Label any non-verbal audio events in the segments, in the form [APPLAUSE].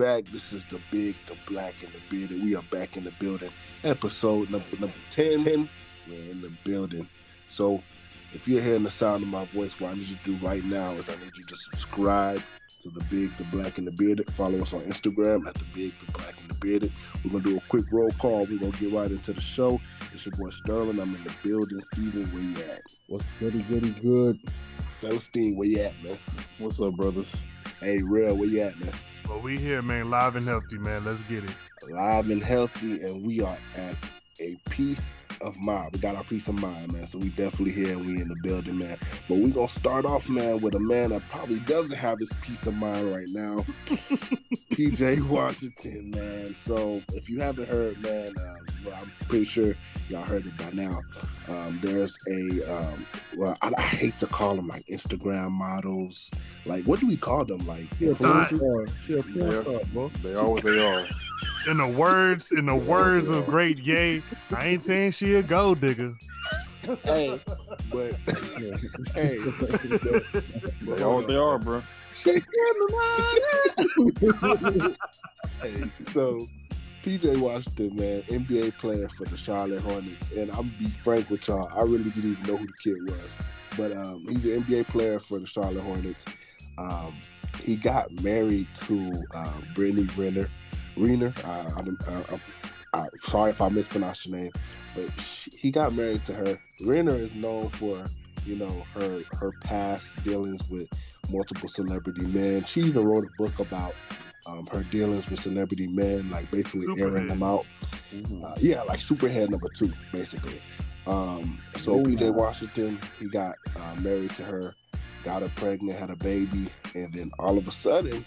back. This is the big, the black, and the bearded. We are back in the building. Episode number number 10. We're in the building. So if you're hearing the sound of my voice, what I need you to do right now is I need you to subscribe to the big, the black, and the bearded. Follow us on Instagram at the big, the black, and the bearded. We're gonna do a quick roll call. We're gonna get right into the show. It's your boy Sterling. I'm in the building. Steven, where you at? What's goody goody good? Celestine, where you at, man? What's up, brothers? Hey, Real, where you at, man? Well, we here, man, live and healthy, man. Let's get it. Live and healthy, and we are at a peace of mind. We got our peace of mind, man. So we definitely here and we in the building, man. But we gonna start off, man, with a man that probably doesn't have his peace of mind right now. [LAUGHS] PJ Washington, man. So if you haven't heard, man, uh, well, I'm pretty sure y'all heard it by now. Um, there's a um, well, I, I, hate to call them like Instagram models. Like, what do we call them? Like, she porn star. She a porn yeah. bro. They are what they are. [LAUGHS] In the words, in the words of great Ye, I ain't saying she a gold digger. hey, but [LAUGHS] hey, but, they are what they are, bro. [LAUGHS] hey, so PJ Washington, man, NBA player for the Charlotte Hornets, and I'm be frank with y'all, I really didn't even know who the kid was, but um, he's an NBA player for the Charlotte Hornets. Um, he got married to uh, Brittany Renner. Uh, I, I, I, sorry if I mispronounced your name, but she, he got married to her. Renner is known for, you know, her her past dealings with multiple celebrity men. She even wrote a book about um, her dealings with celebrity men, like basically Superhead. airing them out. Uh, yeah, like Superhead number two, basically. Um, so Ooh. PJ Washington, he got uh, married to her, got her pregnant, had a baby, and then all of a sudden,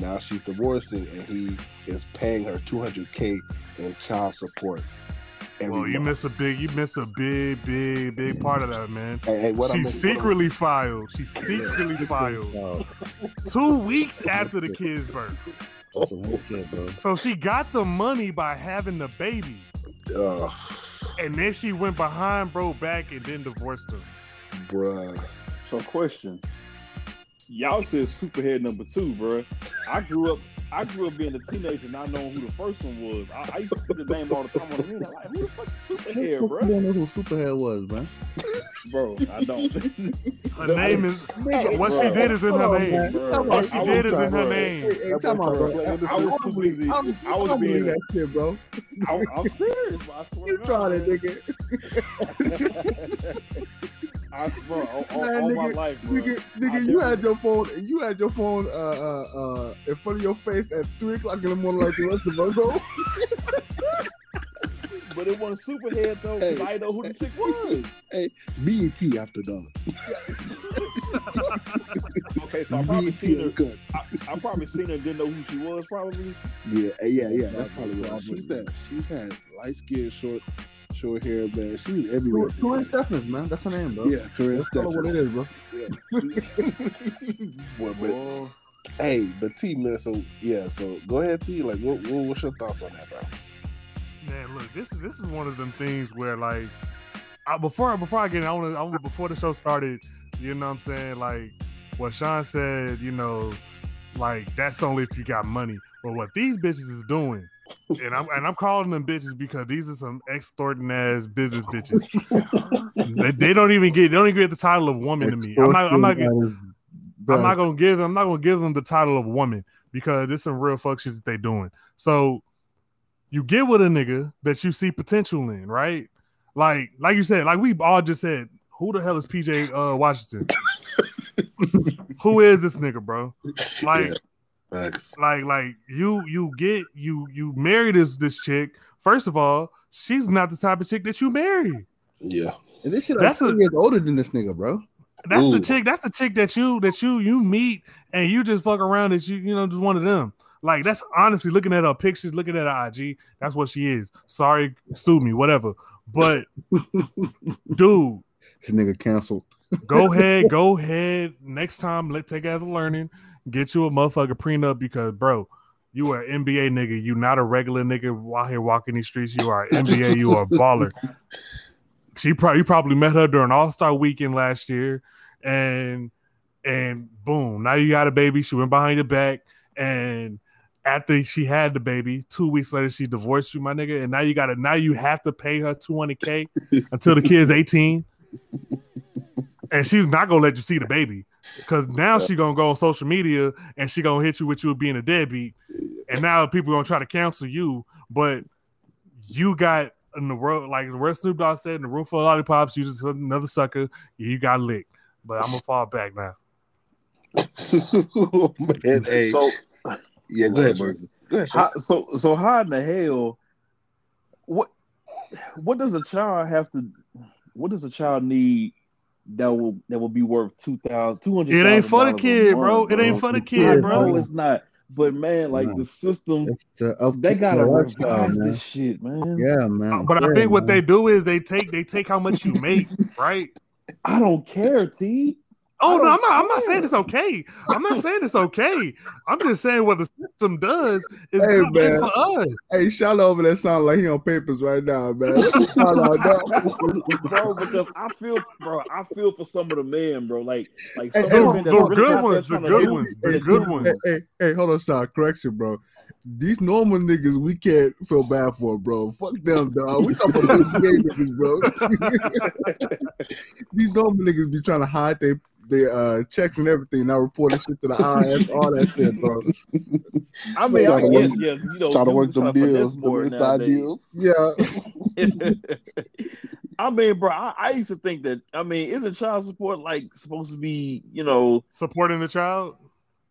now she's divorcing, and he is paying her 200k in child support well, you miss a big, you miss a big, big, big part of that, man. Hey, hey, what she secretly filed. She secretly filed [LAUGHS] two weeks after the kid's birth. So she got the money by having the baby. Uh, and then she went behind bro back and then divorced him. Bruh. So question. Y'all said superhead number two, bro. I grew up I grew up being a teenager not knowing who the first one was. I, I used to see the name all the time on the internet. Like, who the fuck is Superhead, bro? I don't know who Superhead was, man. bro, I don't. [LAUGHS] her name is what she did is in her name. What she did is in her name. Hey, hey, time out, bro. I was too busy. I was being that shit, bro. I'm serious, bro. I swear. You trying it, nigga? [LAUGHS] [LAUGHS] I swear, all, [LAUGHS] all, Man, all nigga, my life, bro. Nigga, nigga you had your phone, you had your phone uh, uh, uh, in front of your face at three o'clock in the morning, like the rest of us. Though. [LAUGHS] but it wasn't Superhead though, because hey, I know who the chick was. Hey, BET after dark. [LAUGHS] okay, so I probably seen her. Good. I, I probably seen her, didn't know who she was, probably. Yeah, yeah, yeah. That's probably what she's had. She's had light skin, short short hair, man. She was everywhere. Karrine Steffans, man. That's her name, bro. Yeah, Karrine Steffans. what it is, bro. Yeah. [LAUGHS] Boy, but, hey, but T, man. So yeah, so go ahead, T. Like, what, what, what's your thoughts on that, bro? Man, look, this is this is one of them things where like, I, before before I get, I want to, before the show started, you know what I'm saying? Like, what Sean said, you know, like that's only if you got money. But what these bitches is doing and I'm and I'm calling them bitches because these are some extorting ass business bitches. [LAUGHS] they, they, don't even get they don't even get the title of woman to me. I'm not I'm not I'm not gonna give them I'm not gonna give them the title of woman because it's some real fuck shit that they doing. So you get with a nigga that you see potential in, right? Like like you said, like we all just said, who the hell is PJ uh, Washington? [LAUGHS] who is this nigga, bro? Like. Yeah Thanks. Like, like you, you get you, you marry this this chick. First of all, she's not the type of chick that you marry. Yeah, and this shit like that's a, years older than this nigga, bro. That's Ooh. the chick. That's the chick that you that you you meet and you just fuck around that you you know just one of them. Like that's honestly looking at her pictures, looking at her IG. That's what she is. Sorry, sue me, whatever. But [LAUGHS] dude, this nigga canceled. go [LAUGHS] ahead, go ahead. Next time, let take as a learning get you a motherfucker prenup because, bro, you are an NBA nigga. You not a regular nigga while here walking these streets. You are an NBA. [LAUGHS] you are a baller. She probably you probably met her during All Star Weekend last year, and and boom, now you got a baby. She went behind your back, and after she had the baby, two weeks later she divorced you, my nigga, and now you gotta now you have to pay her 200k until the kid's 18. And she's not gonna let you see the baby. Because now she gonna go on social media and she gonna hit you with you being a deadbeat. And now people gonna try to cancel you, but you got in the world, like the rest Snoop Dogg said, in the room full of lollipops, you just another sucker, you got licked. But I'm gonna fall back now. [LAUGHS] man, hey, So yeah, go ahead, bro. Go ahead, how, so so how in the hell what what does a child have to what does a child need that will that will be worth two thousand two hundred? It ain't for the kid, bro. It ain't for the kid, bro. No, it's not. But man, like No. the system, the they gotta of revise this shit, man. Yeah, man. But I Yeah, think what they do is they take they take how much you make, right? [LAUGHS] I don't care, T. Oh no, I'm not. I'm not saying it's okay. I'm not saying it's okay. I'm just saying what the system does is Hey, not made man. for us. Hey, shout over there sound like he on papers right now, man. Shout out, no. bro, because I feel, bro, I feel for some of the men, bro. Like, like Hey, some hey, of The, men the that's the really good ones, the good ones, the good ones. Hey, hey, hey, hold on, Sean. Correction, bro. These normal niggas, we can't feel bad for, bro. Fuck them, dog. We talking about [LAUGHS] NBA niggas, bro. [LAUGHS] These normal niggas be trying to hide their their uh, checks and everything. Now reporting shit to the IRS, all that shit, bro. [LAUGHS] I mean, I Trying to guess, work- yeah, you know, Trying to work are them trying to finesse deals, them inside deals. Yeah, [LAUGHS] I mean, bro, I, I used to think that. I mean, isn't child support like supposed to be, you know, Supporting the child.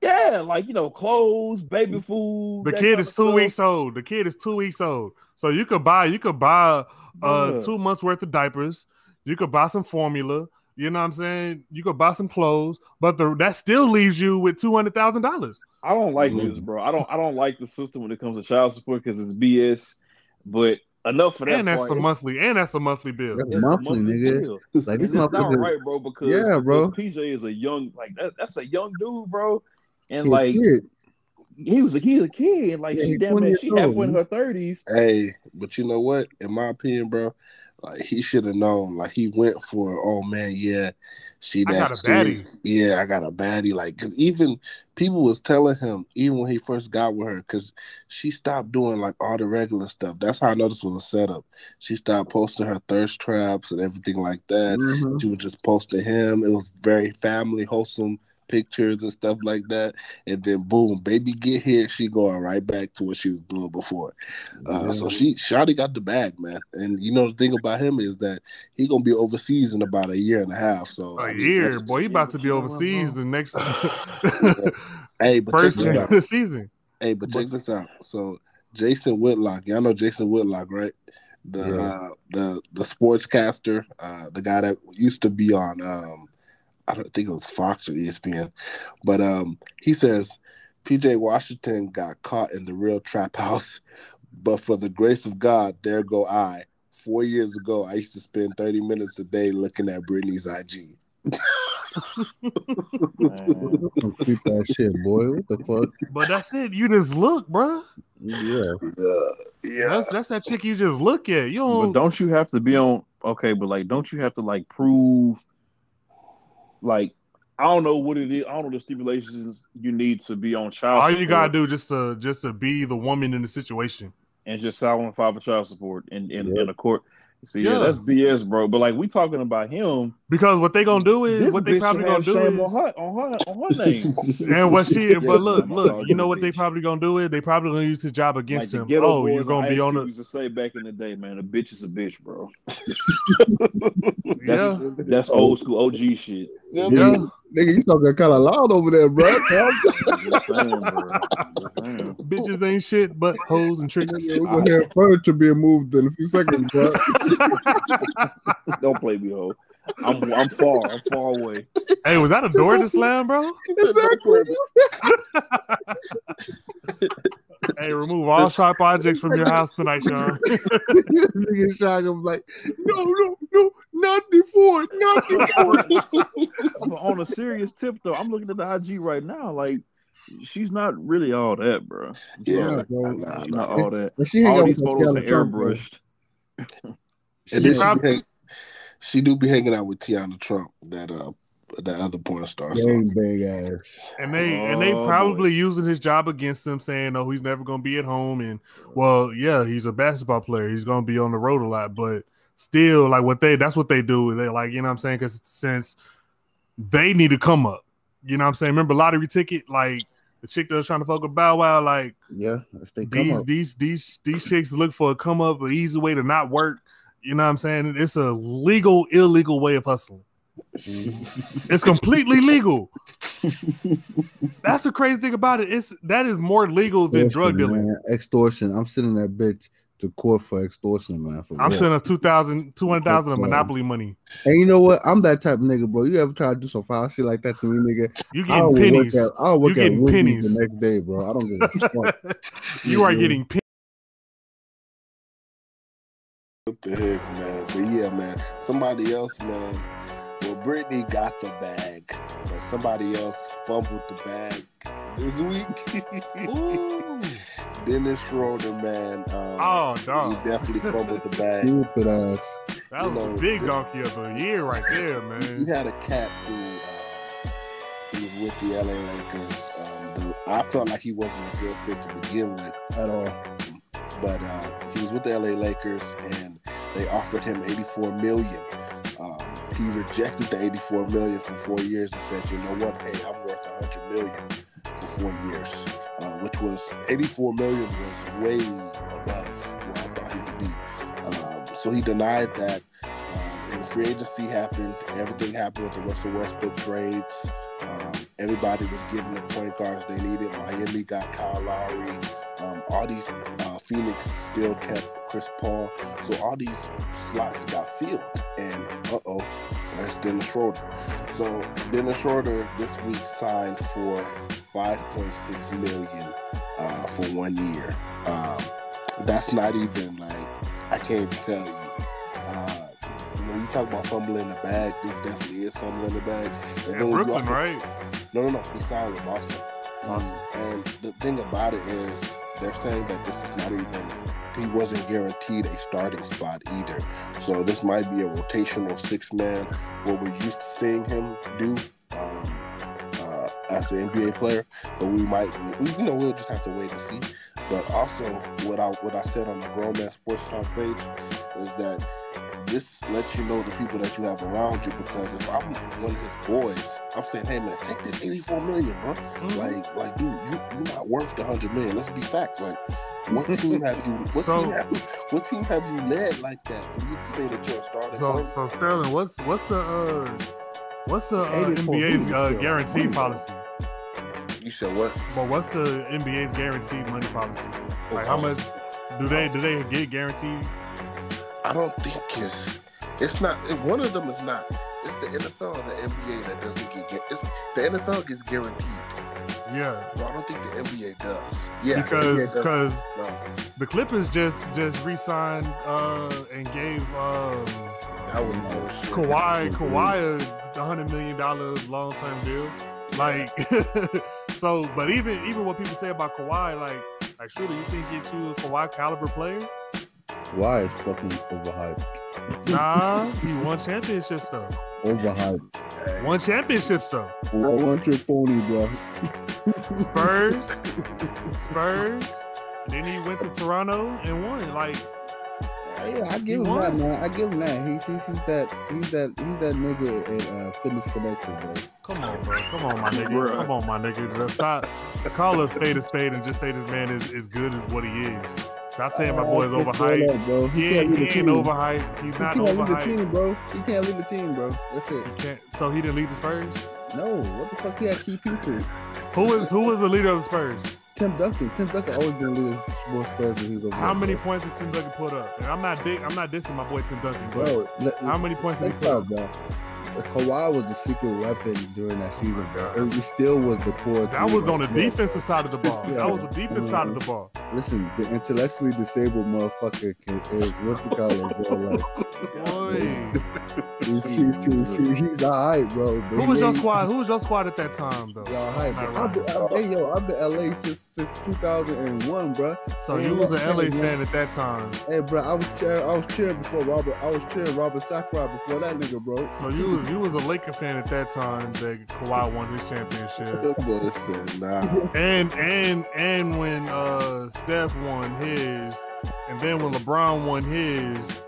yeah, like you know, clothes, baby food. The kid is two stuff. weeks old. The kid is two weeks old. So you could buy you could buy uh Bruh. two months worth of diapers. You could buy some formula. You know what I'm saying? You could buy some clothes, but the that still leaves you with two hundred thousand dollars. I don't like Mhm. this, bro. I don't. I don't like the system when it comes to child support because it's BS. But enough for that. And that's part. a monthly, and that's a monthly bill. That's it's a monthly, nigga. bill. Like it's not motherfucker, right, bro. Because Yeah, bro. PJ is a young, like that, that's a young dude, bro. And he like kid. he was a he was a kid. Like Yeah, she he damn 20 near years she old, halfway in her thirties. Hey, but you know what? In my opinion, bro, like he should have known. Like he went for, oh man, yeah, she I that got a shit. baddie. Yeah, I got a baddie. Like, cause even people was telling him, even when he first got with her, cause she stopped doing like all the regular stuff. That's how I know this was a setup. She stopped posting her thirst traps and everything like that. Mhm. She was just posting him. It was very family, wholesome pictures and stuff like that. And then boom, baby get here, she going right back to what she was doing before. Uh, So she Shotty got the bag, man. And you know the thing about him is that he gonna be overseas in about a year and a half. So A I mean, year, boy, you about to be Yeah, but you know overseas the next [LAUGHS] [LAUGHS] [LAUGHS] Hey, but first check game this of out. the season. Hey, but check this out. So Jason Whitlock, y'all know Jason Whitlock, right? The Yeah. uh, the the sportscaster, uh, the guy that used to be on um, I don't think it was Fox or ESPN, but um, he says PJ Washington got caught in the real trap house, [LAUGHS] but for the grace of God, there go I. Four years ago, I used to spend thirty minutes a day looking at Britney's IG. Man. That shit, boy. What the fuck? But that's it. You just look, bro. Yeah. Uh, yeah, That's that's that chick you just look at. You But don't. don't you have to be on? Okay, but like, don't you have to like prove? Like, I don't know what it is. I don't know the stipulations you need to be on child. all you gotta do just to just to be the woman in the situation. and just sign and file for child support in in, Yeah. in a court. See, yeah. Yeah. that's BS, bro. But like, we talking about him. Because what they gonna do is This what they probably gonna do is on her on her on her name. [LAUGHS] and what she Yes, but look look you know I'm what they probably gonna do is they probably gonna use his job against the him. Oh, you're gonna be on the used to say back in the day, man. A bitch is a bitch, bro. [LAUGHS] yeah. That's old school OG shit. Yeah, Yeah. Nigga, you talking kind of loud over there, bro. [LAUGHS] I'm saying, bro. I'm saying. Bitches ain't shit but hoes and tricks. We're gonna have furniture being moved in a few seconds, bro. [LAUGHS] Don't play me, ho. I'm I'm far. I'm far away. hey, was that a door to slam, bro? exactly. [LAUGHS] Hey, remove all sharp objects from your house tonight, [LAUGHS] Sean. Nigga Shaka was like, no, no, no, not before, not before. [LAUGHS] On a serious tip, though, I'm looking at the IG right now. Like, she's not really all that, bro. yeah, Yeah, bro. nah, She's nah. not all that. But she hang All these with photos are Teanna Trump, airbrushed. And She then she, probably- she do be hanging out with Teanna Trump, that uh the other porn star. So big ass. And they and they Oh, probably using his job against him, saying, "Oh, he's never gonna be at home." And well, yeah, he's a basketball player. He's gonna be on the road a lot, but still, like what they that's what they do. They like, you know, what I'm saying, because since they need to come up, you know, what I'm saying. Remember lottery ticket, like the chick that was trying to fuck with Bow Wow, like Yeah, let's they come these up. these these these chicks look for a come up, an easy way to not work. You know what I'm saying? It's a legal, illegal way of hustling. It's completely legal. That's the crazy thing about it. It's that is more legal than drug dealing. man. Extortion. I'm sending that bitch to court for extortion, man. For I'm real. sending 2,000, 200,000 of monopoly money. And you know what? I'm that type of nigga, bro. You ever try to do some foul shit like that to me, nigga? You I getting will pennies. Work at, I'll work You at getting Wendy's pennies. the next day, bro. I don't give a [LAUGHS] fuck. you are getting pennies. What the heck, man? But yeah, man. Somebody else, man. Well, Brittany got the bag, but somebody else fumbled the bag this week. Ooh. [LAUGHS] Dennis Schroeder, man. Um, Oh, he dog. definitely fumbled the bag. Stupid ass. That You was know, a big donkey of the year right there, man. You had a cat who uh, he was with the LA Lakers. Um, the, I felt like he wasn't a good fit to begin with, At all. but uh, he was with the LA Lakers, and they offered him 84 million. He rejected the 84 million for four years and said, "You know what? Hey, I'm worth 100 million for four years," uh, which was 84 million was way above what I thought he would be. Um, so he denied that. Um, and the free agency happened. Everything happened with the Russell Westbrook trades. Um, everybody was getting the point guards they needed. Miami got Kyle Lowry. Um, all these uh, Phoenix still kept Chris Paul. So all these slots got filled. And uh oh, where's Dennis Schroeder? So Dennis Schroeder this week signed for 5.6 million uh, for one year. Um, that's not even like I can't even tell you. Uh, when you talk about fumbling the bag, this definitely is fumbling the bag. And In then when you Brooklyn, also- right? No, no, no. He signed with Boston. Boston. And the thing about it is, they're saying that this is not even. He wasn't guaranteed a starting spot either. So this might be a rotational six man, what we're used to seeing him do um, uh, as an NBA player. But we might, we, you know, we'll just have to wait and see. But also, what I what I said on the Grown Man Sports Talk page is that this lets you know the people that you have around you. Because if I'm one of his boys, I'm saying, hey man, take this 84 million, bro. Mhm. Like, like, dude, you you're not worth the hundred million. Let's be facts. Like, what [LAUGHS] team have you? What So- team have you? What team have you led like that for you to say that you're a starter? So, so Sterling, what's what's the uh, what's the uh, NBA's million uh, guarantee policy? you said what? But what's the NBA's guaranteed money policy? Like how much do they do they get guaranteed? I don't think it's. It's not. One of them is not. It's the NFL and the NBA that doesn't get. it's the NFL gets guaranteed. Yeah, So I don't think the NBA does. Yeah, the because because No, the Clippers just just re-signed uh, and gave um, that was bullshit. Kawhi Kawhi a hundred million dollars long term deal. Like [LAUGHS] so, but even even what people say about Kawhi, like like surely you think get you a Kawhi caliber player? Why is fucking overhyped? Nah, he won championships though. Overhyped. Hey, Won championships though. One trick pony, bro. Spurs, Spurs. and Then he went to Toronto and won. Like Yeah, I give He him that, man. I give him that. He's, he's, he's that he's that he's that nigga at uh, Fitness Connection, bro. Come on, bro. Come on, my nigga. Bruh. Come on, my nigga. Just Stop. Call a spade a spade and just say this man is as good as what he is. Stop saying my boy is overhyped. that, bro. He He can't he ain't team. overhyped. He's He not can't lead the overhyped. team, bro. He can't lead the team, bro. That's it. He can't. So he didn't lead the Spurs. No, what the fuck? He had key pieces. who is who is the leader of the Spurs? Tim Duncan. Tim Duncan always been the leader of Spurs when he was How many bro. points did Tim Duncan put up? And I'm not dick. I'm not dissing my boy Tim Duncan, but Bro, let, how many points did he put up? bro. Kawhi was a secret weapon during that season, bro. And he still was the core. That was on the bro. defensive side of the ball. Yeah. That was the defensive side of the ball. Listen, the intellectually disabled motherfucker can, is what you call it, bro. Like, Boy. [LAUGHS] he's, he's, he's, he's, he's all right, bro. but Who was your squad? Who was your squad at that time though? He all right, bro. I've been, right. I, hey, yo, I've been LA since, since 2001, bro. So Man, you was an LA fan at that time. Hey, bro, I was cheering, I was cheering before Robert. I was cheering Robert Sacre before that nigga, bro. So you was you was a Laker fan at that time that Kawhi won his championship. That boy said, nah. And and and when uh Steph won his, and then when LeBron won his,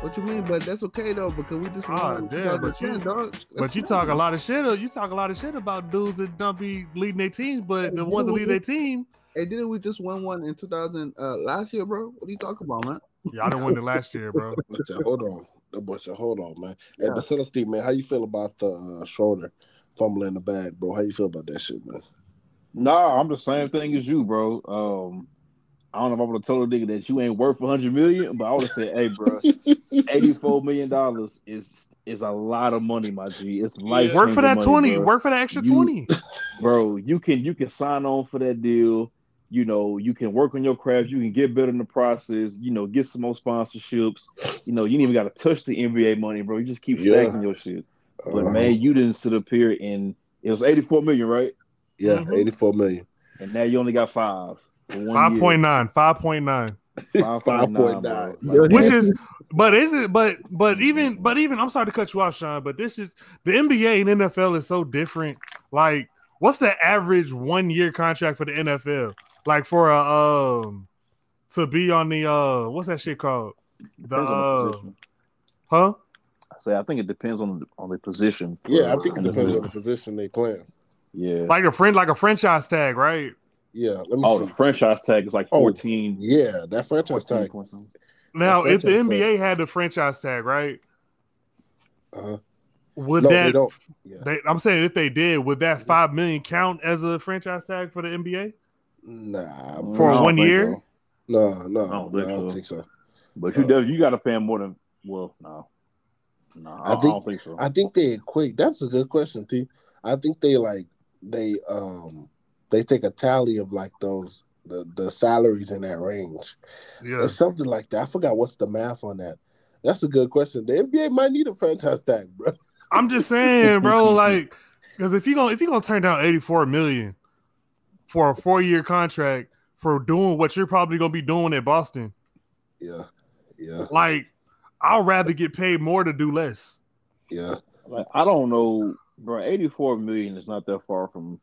What you mean? But that's okay though because we just Ah, won in damn, but you- 2010, dog. but you talk a lot of shit. You talk a lot of shit about dudes that don't be leading their teams, but the ones that lead their team, Hey, didn't we just win one in 2000 uh, last year, bro? What are you talking about, man? y'all didn't win it last year, bro. Hold on. That boy said, hold on, man. Hey, Yeah. but Celestine, man, how you feel about the uh, Schroeder fumbling the bag, bro? How you feel about that shit, man? Nah, I'm the same thing as you, bro. Um, I don't know if I would have told a nigga that you ain't worth 100 million, but I would have said, "Hey, bro, [LAUGHS] 84 million dollars is is a lot of money, my G. It's life. Work for that money, twenty. bro. Work for that extra You- twenty. [LAUGHS] bro. You can you can sign on for that deal. You know, you can work on your craft. You can get better in the process. You know, get some more sponsorships. You know, you ain't even got to touch the NBA money, bro. You just keep Yeah. stacking your shit. But Uh-huh. man, you didn't sit up here and it was 84 million, right? yeah, Mhm. 84 million. And now you only got five. for one Five year. point nine. Five point nine. 5.9, 5.9. Like, Which is but is it but but even but even I'm sorry to cut you off, Sean, but this is the NBA and NFL is so different. Like, what's the average one year contract for the NFL? Like for a um to be on the uh what's that shit called? The depends on the uh huh? I say I think it depends on the, on the position. Yeah, I think it depends NFL. on the position they playing. Yeah. Like a friend like a franchise tag, right? Yeah, let me Oh, see. the franchise tag is like Oh, 14. Yeah, that franchise 14 tag. Now, The if the franchise NBA had the franchise tag, right? Uh-huh. Would No, that they don't. Yeah. they- I'm saying if they did, would that five million count as a franchise tag for the NBA? Nah, For I don't one year? so. no, no, I don't no, think I don't so. think so. But you Uh, definitely you got to pay 'em more than well, no, no, I, I I think- don't think so. I think they equate. That's a good question, T. I think they like they um they take a tally of like those the the salaries in that range Yeah. or something like that. I forgot what's the math on that. That's a good question. The NBA might need a franchise tag, bro. I'm just saying, bro, [LAUGHS] like, because if you gonna if you gonna turn down 84 million for a four year contract for doing what you're probably gonna be doing at Boston, Yeah, yeah, like, I'd rather get paid more to do less. yeah. Like, I don't know, bro. 84 million is not that far from.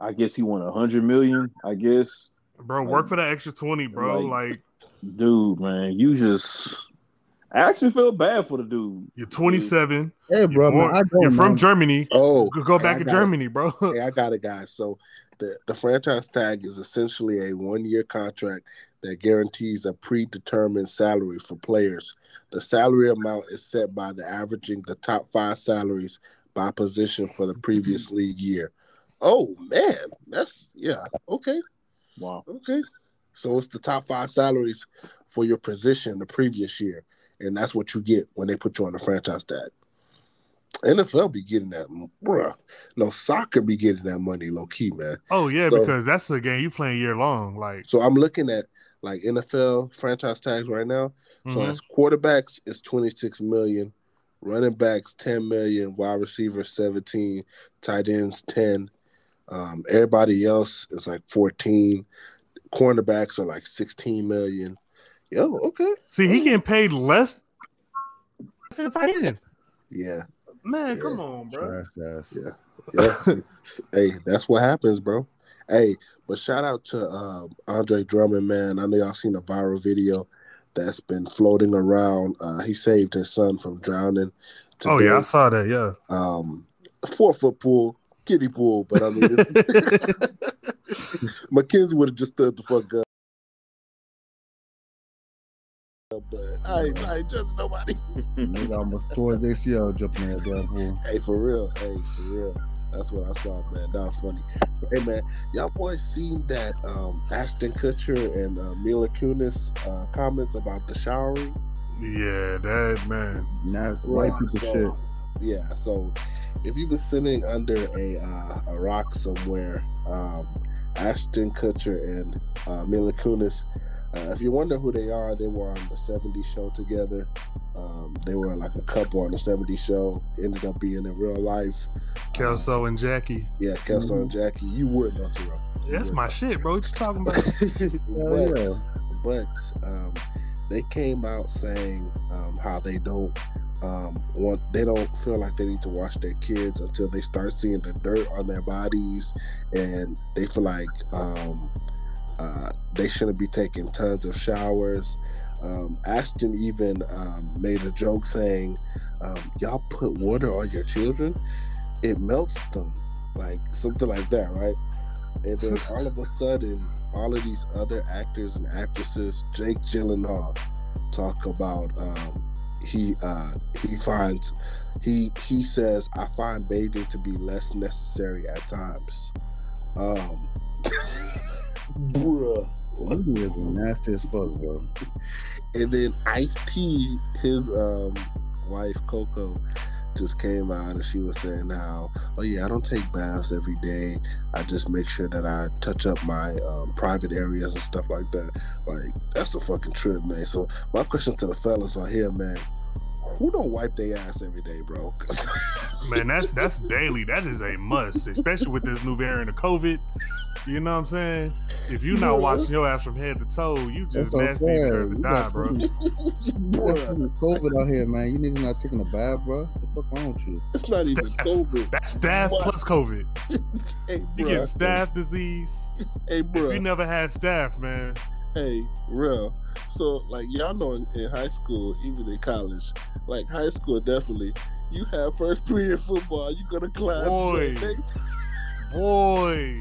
I guess he won a 100 million. I guess, Bro, work for that extra 20, bro. Like- Like, dude, man, you just. I actually feel bad for the dude. you're 27. Hey, bro, you're, man, I don't you're from man. Germany. Oh, Go- Go hey, back to got it. Germany, bro. Hey, I got it, guys. So the the franchise tag is essentially a one year contract that guarantees a predetermined salary for players. The salary amount is set by the averaging the top five salaries by position for the previous mm-hmm. league year. Oh man, that's yeah okay Wow. okay. So it's the top five salaries for your position the previous year, and that's what you get when they put you on the franchise tag. NFL be getting that, bruh. No, soccer be getting that money low key, man. oh, yeah, So- because that's a game you playing year long. Like, So I'm looking at like NFL franchise tags right now. So mhm. as quarterbacks, it's 26 million, running backs 10 million, wide receivers 17, tight ends 10. Um, everybody else is like 14. Cornerbacks are like 16 million. Yo, okay, see, he getting paid less. than tight end. yeah, Man, Yeah. come on, bro. Trash ass. yeah, yeah. hey, that's what happens, bro. Hey, but shout out to um, Andre Drummond, man. I know y'all seen a viral video that's been floating around. Uh, he saved his son from drowning. Oh, yeah, I saw that. Yeah. um, four foot pool, kiddie pool, but I mean, it's- [LAUGHS] [LAUGHS] Mackenzie would have just stood the fuck up. But [LAUGHS] I ain't, I ain't judging nobody. Nigga almost tore his ACL jumping in that damn pool. hey, for real. Hey, for real. That's what I saw, man. That was funny. But, hey, man, y'all boys seen that um, Ashton Kutcher and uh, Mila Kunis uh, comments about the showering? Yeah, that man. Now it's white Right, people so- shit. Yeah, so if you've been sitting under a uh, a rock somewhere, um, Ashton Kutcher and uh, Mila Kunis. Uh, if you wonder who they are, they were on the 70s show together. Um, they were like a couple on the 70s show. Ended up being in real life. Kelso and Jackie. Yeah, Kelso and Mm-hmm. Jackie. You would know, Jerome. You That's would my know. shit, bro. What you talking [LAUGHS] about? But yeah. but um, they came out saying um, how they don't um, want they don't feel like they need to wash their kids until they start seeing the dirt on their bodies, and they feel like um, uh, they shouldn't be taking tons of showers. Um, Ashton even um, made a joke saying, um, "Y'all put water on your children, it melts them." Like something like that, right? And then all of a [LAUGHS] sudden, all of these other actors and actresses, Jake Gyllenhaal, talk about um, he uh, he finds he he says I find bathing to be less necessary at times. Um, bruh. Them niggas nasty as fuck, bro. And then Ice T, his um, wife Coco, just came out and she was saying how, oh yeah, I don't take baths every day. I just make sure that I touch up my um, private areas and stuff like that. Like that's a fucking trip, man. So my question to the fellas on here, man, who don't wipe their ass every day, bro? [LAUGHS] Man, that's that's daily. That is a must, especially with this new variant of COVID. You know what I'm saying? If you not Yeah. washing your ass from head to toe, you just That's what nasty and saying. deserve to You die, bro. fucking- you got Bruh, fucking COVID out here, man. You niggas not taking a bath, bro. What the fuck wrong with you? it's not even COVID. That's staph What? plus COVID. [LAUGHS] Hey, bro, You get staff staph disease. Hey, If bruh. you never had staph, man. Hey, real. So, like, y'all know in, in high school, even in college, like high school, definitely, you have first period football. You go to class. Boy. man, [LAUGHS] Boy.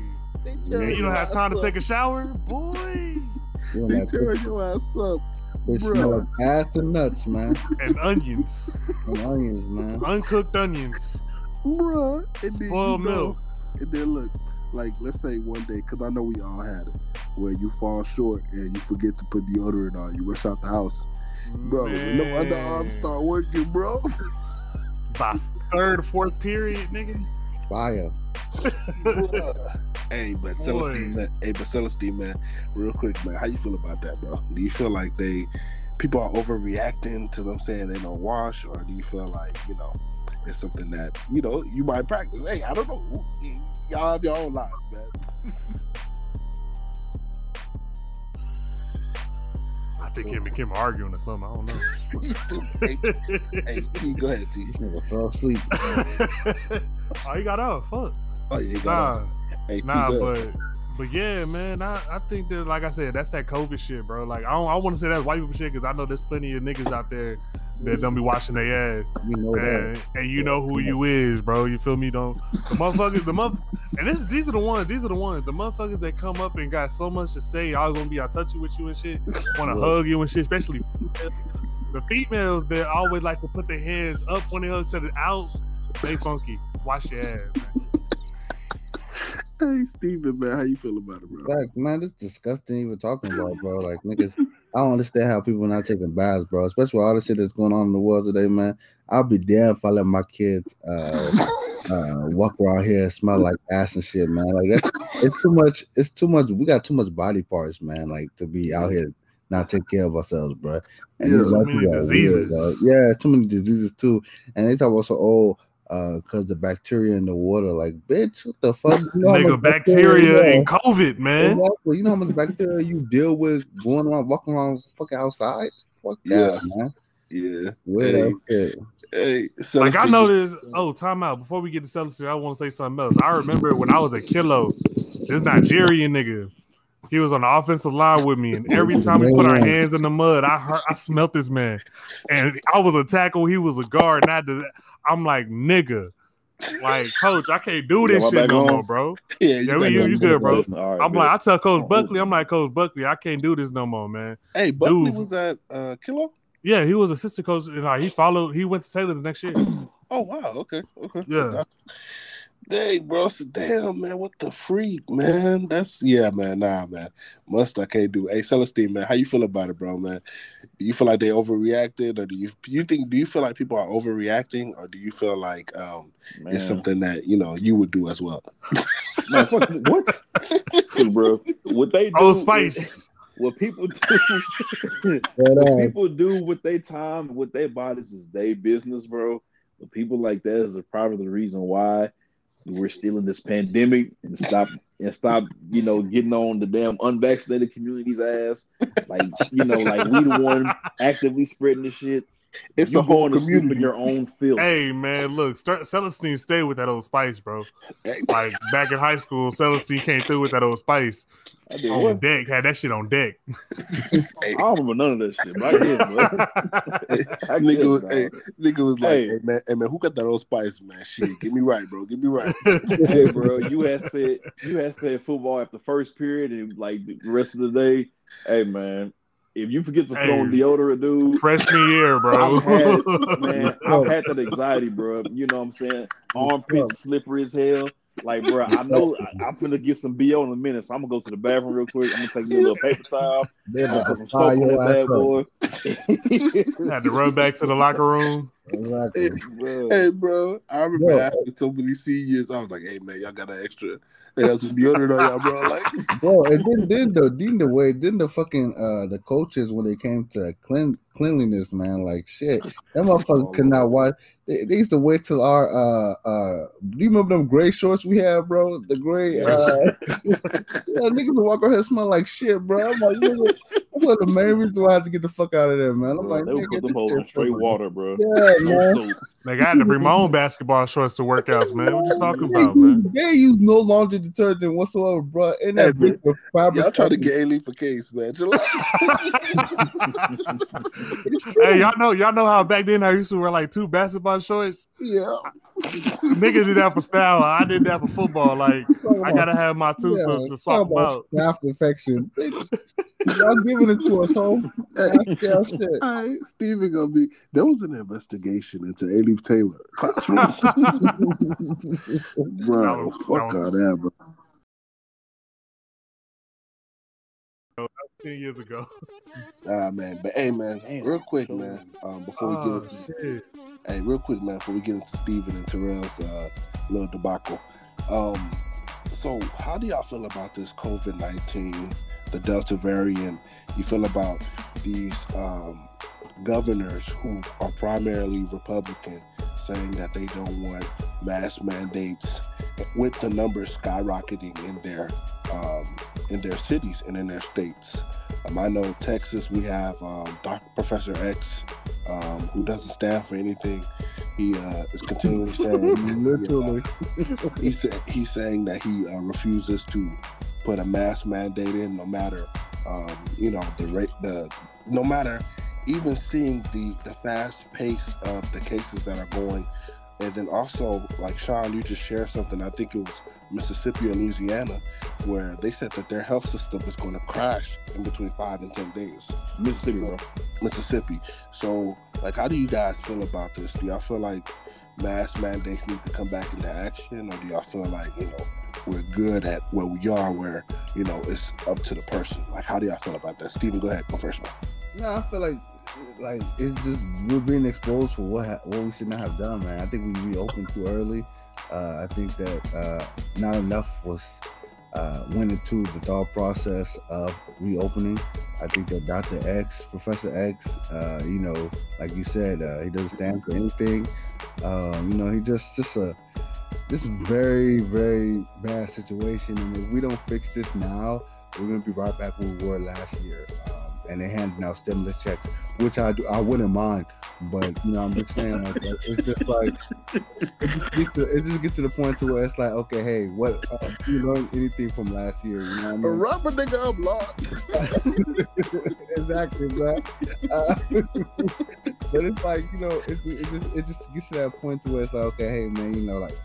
They Yeah, tear And you don't have time to up. take a shower? Boy. You They don't tear your ass up, They smell like ass and nuts, man. And onions. And onions, man. Uncooked onions. bruh. And then, Spoiled you know, milk. and then look, like, let's say one day, because I know we all had it, where you fall short and you forget to put deodorant on. You rush out the house, bro. When them underarms Man. start working, bro. [LAUGHS] By third, fourth period, nigga. Fire. Bruh. [LAUGHS] Hey, but Boy. Celestine, man, hey, but Celestine, man, real quick, man, how you feel about that, bro? Do you feel like they people are overreacting to them saying they don't wash, or do you feel like you know it's something that you know you might practice? Hey, I don't know. Y'all have your own lives, man. [LAUGHS] think him and Kim are arguing or something. I don't know. [LAUGHS] hey, hey, T, go ahead, T. This nigga fell asleep. [LAUGHS] oh, he got off. Fuck. Oh yeah, you Nah, got it. Hey, T, nah, go ahead. but but yeah, man. I, I think that, like I said, that's that COVID shit, bro. Like I don't, I want to say that's white people shit because I know there's plenty of niggas out there that don't be washing their ass, You know that. and, and you know who you is, bro. You feel me? Don't the motherfuckers, the month, and this, these are the ones, these are the ones, the motherfuckers that come up and got so much to say, always gonna be all touchy with you and shit, want to hug you and shit, especially the females that always like to put their hands up when they hug, set it out. They funky. Wash your ass. Man. Hey, Steven, man, how you feel about it, bro? Like, man, this disgusting even talking about, bro. Like, niggas, I don't understand how people are not taking baths, bro. Especially with all the shit that's going on in the world today, man. I'll be damned if I let my kids uh, uh, walk around here and smell like ass and shit, man. Like, that's it's too much. It's too much. We got too much body parts, man. Like to be out here not take care of ourselves, bro. And Yeah, white many weird, diseases. yeah, too many diseases too. And they talk about so oh, uh, cause the bacteria in the water. Like, bitch, what the fuck? You know Nigga, much bacteria and COVID, man. Exactly. You know how much bacteria you deal with going around, walking around, fucking outside. Fuck Yeah. that, man. Yeah. Weird ass shit. Hey, Like I Celestine, know this. Oh, time out. Before we get to Celestine, I want to say something else. I remember when I was a kilo, this Nigerian nigga. He was on the offensive line with me, and every time we put our hands in the mud, I heard, I smelt this man, and I was a tackle, he was a guard, and I did, I'm like nigga, like coach, I can't do this shit no more, bro. Yeah, [LAUGHS] Yeah, you got you- you good, bro. Right, I'm like, I tell Coach Buckley, I'm like, Coach Buckley, I can't do this no more, man. Hey, Buckley Dude. was at uh, Killough. Yeah, he was assistant coach, and like, he followed, he went to Taylor the next year. [CLEARS THROAT] Oh wow, okay, okay. Yeah. Hey, bro, so damn man, what the freak, man? That's yeah, man. Nah, man. Must I can't do. Hey, Celestine, man, how you feel about it, bro, man? Do you feel like they overreacted, or do you do you think do you feel like people are overreacting, or do you feel like um Man. it's something that you know you would do as well? Man, fuck, what? [LAUGHS] bro, what they do? Old Spice. [LAUGHS] What people do? What people do with their time, with their bodies, is their business, bro. But people like that is probably the reason why we're still in this pandemic and stop and stop, you know, getting on the damn unvaccinated community's ass. Like, you know, like we the one actively spreading the shit. It's you a whole going to sleep in community. your own filth. Hey man, look, start, Celestine stayed with that old Spice, bro. [LAUGHS] Like back in high school, Celestine came through with that old Spice I, did on deck. Had that shit on deck. I don't remember none of that shit. But I did, bro. [LAUGHS] I nigga, did, was, hey, nigga was like, Hey. hey. man, hey man, who got that old spice, man? Shit, get me right, bro. Get me right. [LAUGHS] hey, bro, you had said you had said football after first period and like the rest of the day. Hey, man, if you forget to throw on deodorant, dude, Freshman year, [LAUGHS] bro. I've had, man, [LAUGHS] I've had that anxiety, bro. You know what I'm saying? Armpits slippery as hell. Like, bro, I know [LAUGHS] I, I'm finna get some BO in a minute, so I'm gonna go to the bathroom real quick. I'm gonna take me a little paper towel, they I'm about gonna put some soap on that bad boy. Had to run back to the locker room. Exactly. Bro. hey, bro, I remember Bro. after so many seniors, I was like, hey man, y'all got an extra. They got some deodorant on y'all, bro. Like, Bro, and then then the then the way then the fucking uh the coaches when they came to clean cleanliness, man, like shit. [LAUGHS] That motherfucker could not watch. They, they used to wait till our uh uh. Do you remember them gray shorts we had, bro? The gray. Uh, [LAUGHS] yeah, niggas would walk around here smell like shit, bro. I'm like, nigga, that's one the main reason why I had to get the fuck out of there, man. I'm Bro, like, they would nigga, put them hoes in straight water, bro. Yeah, [LAUGHS] man. Like I had to bring my own basketball shorts to workouts, man. What you talking about, man? They use no laundry detergent whatsoever, bro. And Hey, that bitch was fabric. y'all trying to get A leaf for case, man. Chill [LAUGHS] out. Hey, y'all know, y'all know how back then I used to wear like two basketball shorts. yeah. Niggas did that for style. I did that for football. Like [LAUGHS] I gotta have my two Yeah, to, to swap them out. Staph infection. Bitch, Y'all giving it to us, home. Nasty ass shit. Hey, Steven gonna be. There was an investigation into Alief Taylor [LAUGHS] classroom. bro, That was- fuck that was- all that, bro. Ten years ago. Ah man, but hey man, Damn, real quick, man. Um, before we Oh get into shit. hey, real quick, man, before we get into Steven and Terrell's uh, little debacle. Um, so how do y'all feel about this COVID nineteen, the Delta variant? You feel about these um, governors who are primarily Republican saying that they don't want mask mandates, with the numbers skyrocketing in their um, in their cities and in their states. Um, I know Texas, we have um, Dr. Professor X, um, who doesn't stand for anything. He uh, is continually [LAUGHS] saying, Literally. he's, sa- he's saying that he uh, refuses to put a mask mandate in, no matter, um, you know, the rate, the no matter even seeing the the fast pace of the cases that are going, and then also like Sean, you just shared something. I think it was Mississippi or Louisiana, where they said that their health system is going to crash in between five and ten days. Mississippi, bro. Mississippi. So, like, how do you guys feel about this? Do y'all feel like mask mandates need to come back into action, or do y'all feel like you know we're good at where we are, where you know it's up to the person? Like, how do y'all feel about that? Steven, go ahead, go first, man. No, I feel like like it's just we're being exposed for what ha- what we should not have done, man. I think we reopened too early. Uh, I think that uh, not enough was uh, went into the thought process of reopening. I think that Dr. X, Professor X, uh, you know, like you said, uh, he doesn't stand for anything. Um, you know, he just just a this very very bad situation, and if we don't fix this now, we're gonna be right back where we were last year. Um, and they're handing out stimulus checks, which I do, I wouldn't mind, but you know, I'm just saying, like, that- it's just like it just, gets to, it just gets to the point to where it's like, okay, hey, what uh, you learn anything from last year? You know what I mean? Rub a nigga up, Lord. [LAUGHS] exactly, bro. Uh, [LAUGHS] but it's like you know, it, it just it just gets to that point to where it's like, okay, hey man, you know, like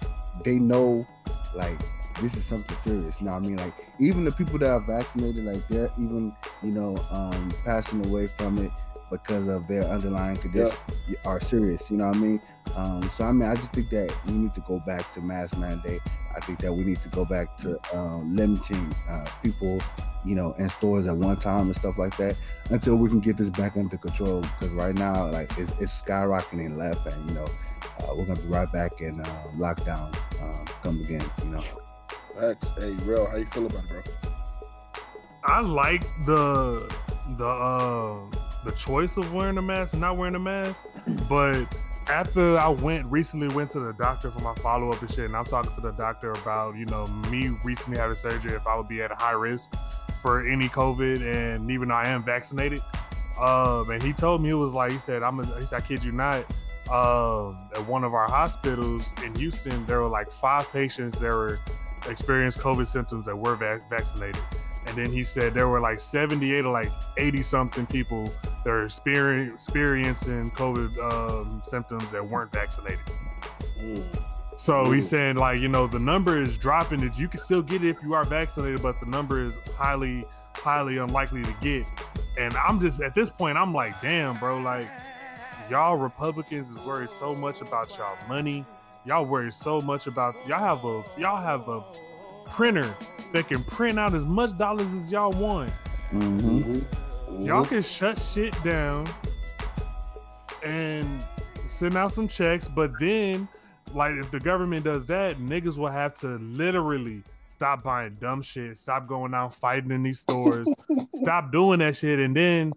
they know, like this is something serious. You know I mean? Like even the people that are vaccinated, like they're even you know um passing away from it because of their underlying condition are serious. You know what I mean? Um, so I mean, I just think that we need to go back to mask mandate. I think that we need to go back to um, limiting uh, people, you know, in stores at one time and stuff like that until we can get this back under control. Because right now, like it's, it's skyrocketing left, and you know, uh, we're gonna be right back in uh, lockdown um, come again. You know, Hey, real, how you feel about it, bro? I like the the uh the choice of wearing a mask and not wearing a mask, but after I went recently went to the doctor for my follow up and shit, and I'm talking to the doctor about you know me recently having surgery if I would be at a high risk for any COVID, and even though I am vaccinated, um, and he told me it was like he said I'm a, he said, I kid you not. Um, at one of our hospitals in Houston, there were like five patients that were experienced COVID symptoms that were vac- vaccinated. And then he said there were like 78 or like 80 something people that are experi- experiencing COVID um, symptoms that weren't vaccinated. Mm. So he's Ooh. saying like you know the number is dropping that you can still get it if you are vaccinated, but the number is highly highly unlikely to get. And I'm just at this point I'm like, damn, bro, like y'all Republicans is worried so much about y'all money. Y'all worry so much about y'all have a y'all have a printer that can print out as much dollars as y'all want. Mm-hmm. Mhm. Y'all can shut shit down and send out some checks, but then, like, if the government does that, niggas will have to literally stop buying dumb shit, stop going out fighting in these stores, [LAUGHS] stop doing that shit, and then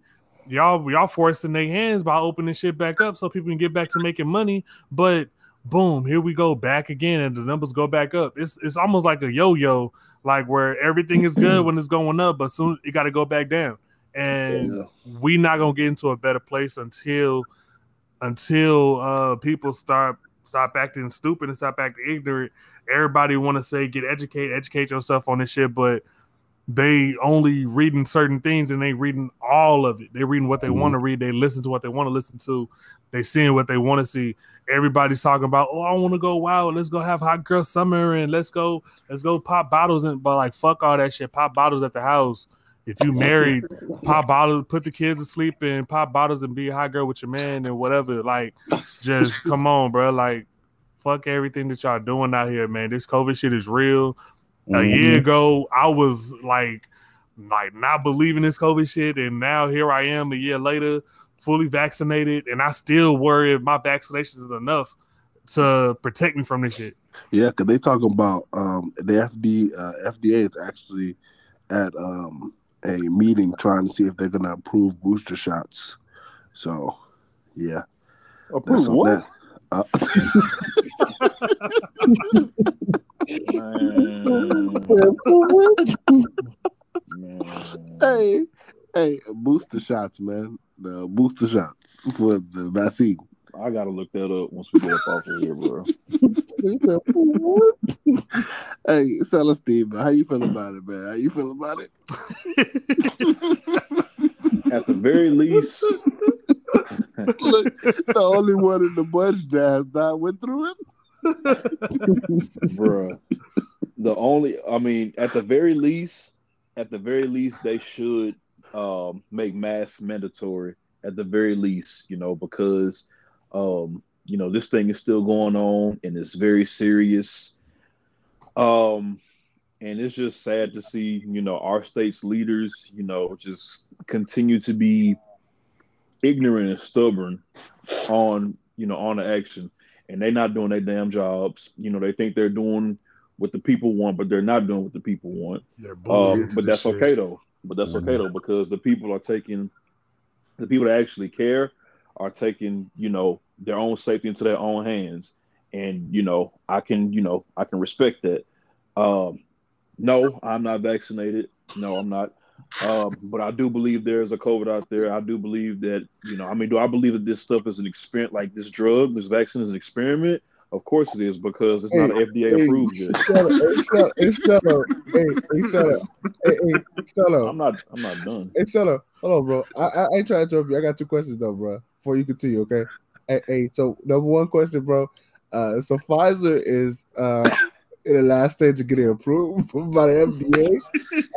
y'all y'all forcing their hands by opening shit back up so people can get back to making money. But boom, here we go back again, and the numbers go back up. It's it's almost like a yo-yo, like where everything is good [CLEARS THROAT] when it's going up, but soon it got to go back down. And Yeah. we not gonna get into a better place until until uh people start stop acting stupid and stop acting ignorant. Everybody want to say get educated, educate yourself on this shit, but they only reading certain things and they reading all of it. They reading what they mm-hmm. want to read. They listen to what they want to listen to. They seeing what they want to see. Everybody's talking about, oh, I want to go wild. Let's go have hot girl summer and let's go, let's go pop bottles and but like fuck all that shit. Pop bottles at the house. If you married, pop bottles, put the kids to sleep and pop bottles and be a hot girl with your man and whatever. Like, just [LAUGHS] come on, bro. Like, fuck everything that y'all doing out here, man. This COVID shit is real. A year ago, I was like, like not believing this COVID shit, and now here I am a year later, fully vaccinated, and I still worry if my vaccinations is enough to protect me from this shit. Yeah, because they talking about um, the FD, uh, FDA is actually at um, a meeting trying to see if they're going to approve booster shots. So, yeah. Approve what? Uh, Man. [LAUGHS] [LAUGHS] hey, hey, booster shots, man. The booster shots for the vaccine. I gotta look that up once we get up off of here, bro. [LAUGHS] Hey, Celestine, how you feel about it, man? How you feel about it? At the very least, [LAUGHS] Look, the only one in the bunch that not went through it. Bruh. The only, I mean, at the very least, at the very least, they should um, make masks mandatory. At the very least, you know, because um, you know this thing is still going on and it's very serious. Um, and it's just sad to see, you know, our state's leaders, you know, just continue to be ignorant and stubborn on, you know, on the action and they're not doing their damn jobs. You know, they think they're doing what the people want, but they're not doing what the people want. They're Um, but that's shit. okay though. But that's okay though because the people are taking the people that actually care are taking you know their own safety into their own hands, and you know I can you know I can respect that. Um, no, I'm not vaccinated. No, I'm not. Um, but I do believe there's a COVID out there. I do believe that you know. I mean, do I believe that this stuff is an experiment? Like this drug, this vaccine is an experiment? Of course it is because it's not Hey, FDA hey, approved yet. Shut up, hey, shut, up, hey, hey, shut up, hey, hey, shut up. I'm not. I'm not done. Hey, shut up. Hold on, bro. I, I, I ain't trying to interrupt you. I got two questions though, bro. Before you continue, okay? Hey, hey, so number one question, bro. Uh, so Pfizer is uh in the last stage of getting approved [LAUGHS] by the FDA.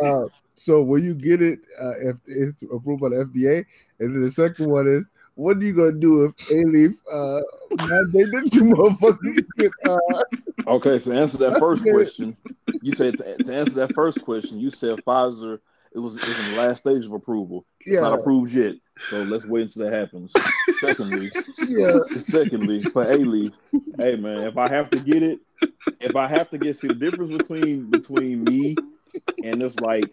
Uh, so when you get it, uh, if it's approved by the FDA, and then the second one is, what are you gonna do if Alief uh [LAUGHS] that you motherfuckers get uh Okay, so answer that first question. You said to, to answer that first question, you said Pfizer it was it's in the last stage of approval. It's Yeah. not approved yet, so let's wait until that happens. Secondly, Yeah. secondly, for Alief, hey man, if I have to get it, if I have to get see the difference between between me and it's like,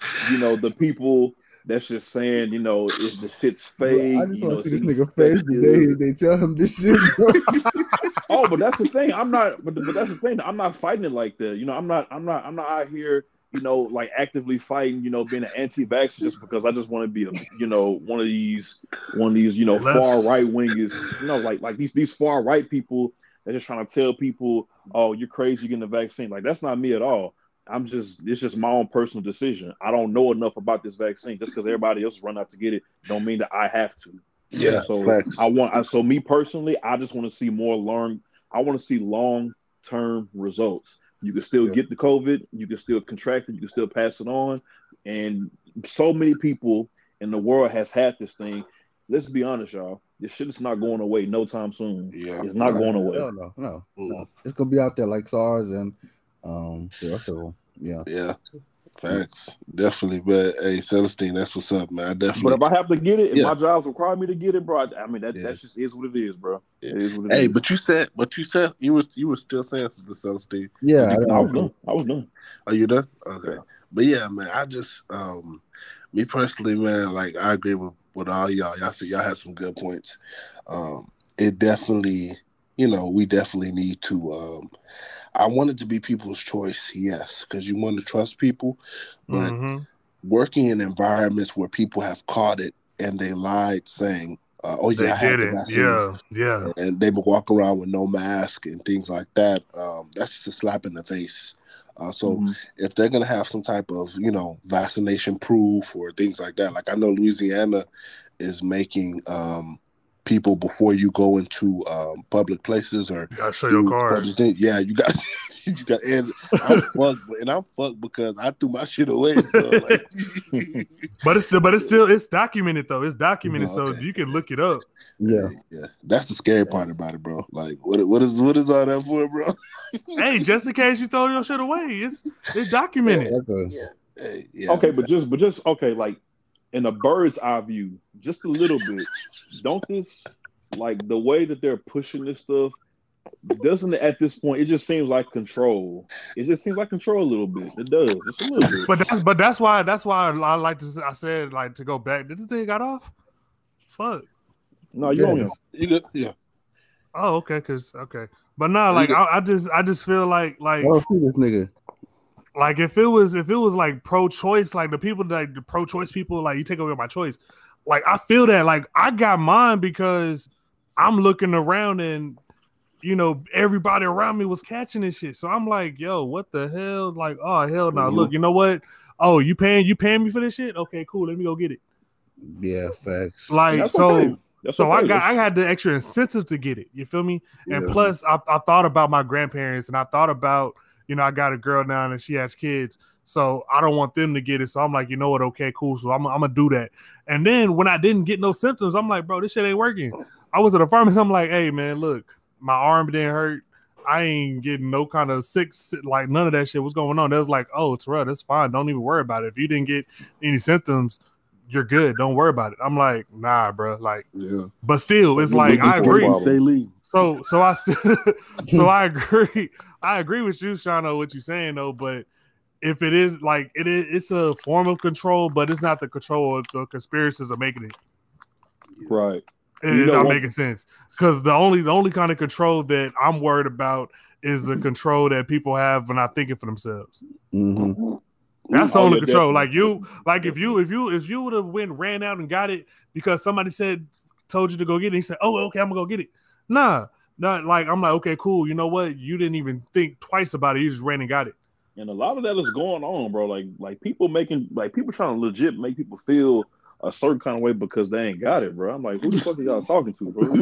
[LAUGHS] you know, the people that's just saying, you know, if the shit's fake, I just you know, want to see this nigga face the effective. day they tell him this shit. [LAUGHS] [LAUGHS] Oh, but that's the thing. I'm not. But, but that's the thing. I'm not fighting it like that. You know, I'm not. I'm not. I'm not out here. You know, like actively fighting. You know, being an anti-vaxxer just because I just want to be a. You know, one of these. One of these. You know, Left. far right wingers. You know, like like these these far right people. They're just trying to tell people, "Oh, you're crazy. Getting the vaccine." Like that's not me at all. I'm just. It's just my own personal decision. I don't know enough about this vaccine. Just because everybody else run out to get it, don't mean that I have to. Yeah, So facts. I want. I- So me personally, I just want to see more long. I want to see long term results. You can still Yeah. get the COVID. You can still contract it. You can still pass it on. And so many people in the world has had this thing. Let's be honest, y'all. This shit is not going away no time soon. Yeah. It's not going away. No, no, no, no. It's gonna be out there like SARS and um the rest of them. Yeah. Yeah. Facts. Definitely. But hey, Celestine, that's what's up, man. I definitely. But if I have to get it, if Yeah. my jobs require me to get it, bro, I, I mean that Yeah. that just is what it is, bro. Yeah. It is what it is. Hey, but you said but you said you was you was still saying to the Celestine. Yeah. Did I I was know. done. I was done. Are you done? Okay. But yeah, man, I just um me personally, man, like I agree with, with all y'all. Y'all see y'all had some good points. Um it definitely, you know, we definitely need to um I want it to be people's choice, yes, because you want to trust people, but Mhm. working in environments where people have caught it and they lied saying, uh, "Oh yeah, they I had it. Yeah, yeah. and they would walk around with no mask and things like that. Um, that's just a slap in the face. Uh, so Mhm. if they're gonna have some type of you know vaccination proof or things like that, like I know Louisiana is making um, people before you go into um, public places or You gotta show your do card. yeah, you got [LAUGHS] you got and I'm [LAUGHS] fucked, and I'm fucked because I threw my shit away. So like, [LAUGHS] But it's still, but it's still, it's documented though. It's documented, Oh, so you can look it up. Yeah. yeah, that's the scary part about it, bro. Like, what what is what is all that for, bro? hey, just in case you throw your shit away, it's it's documented. That's a, Hey, yeah, okay, but just but just okay, like in a bird's eye view, just a little bit. Don't this like the way that they're pushing this stuff? Doesn't it at this point? It just seems like control. It just seems like control a little bit. It does, just a little bit. But that's but that's why that's why I like to. I said like to go back. Did this thing got off? Fuck. no, you Yeah. don't. you good? Yeah, Oh, okay. Cause okay, but no, like I, I just I just feel like like I don't see this nigga. like if it was if it was like pro-choice, like the people like the pro-choice people, like you take away my choice. Like I feel that like I got mine because I'm looking around and you know everybody around me was catching this shit. So I'm like, yo, what the hell? Like, oh hell no. Mhm. Look, you know what? Oh, you paying you paying me for this shit? Okay, cool. Let me go get it. Yeah, facts. Like That's so. okay. That's so I got I had the extra incentive to get it. You feel me? And Yeah. plus, I, I thought about my grandparents, and I thought about you know I got a girl now and she has kids, so I don't want them to get it. So I'm like, you know what? Okay, cool. So I'm, I'm gonna do that. And then when I didn't get no symptoms, I'm like, bro, this shit ain't working. I was at a pharmacy. I'm like, hey man, look, my arm didn't hurt. I ain't getting no kind of sick, sick- like none of that shit. What's going on? They was like, oh, Terrell, that's fine. Don't even worry about it. If you didn't get any symptoms, you're good. Don't worry about it. I'm like, nah, bro. Like, yeah. but still, it's You like I agree. problem. Say leave. So, so I, still, [LAUGHS] so I [LAUGHS] agree. I agree with you, Shano, what you're saying though. But if it is like it is, it's a form of control, but it's not the control. The conspiracies are making it. right. It- You It's not what? making sense because the only the only kind of control that I'm worried about is the control that people have when not thinking for themselves. hmm That's the Oh, only yeah, control. definitely. Like you, like if you if you if you would have went ran out and got it because somebody said told you to go get it, he said, "Oh, okay, I'm gonna go get it." Nah, not like I'm like, okay, cool. You know what? You didn't even think twice about it. You just ran and got it. And a lot of that is going on, bro. Like like people making like people trying to legit make people feel a certain kind of way because they ain't got it, bro. I'm like, who the fuck are y'all talking to, bro?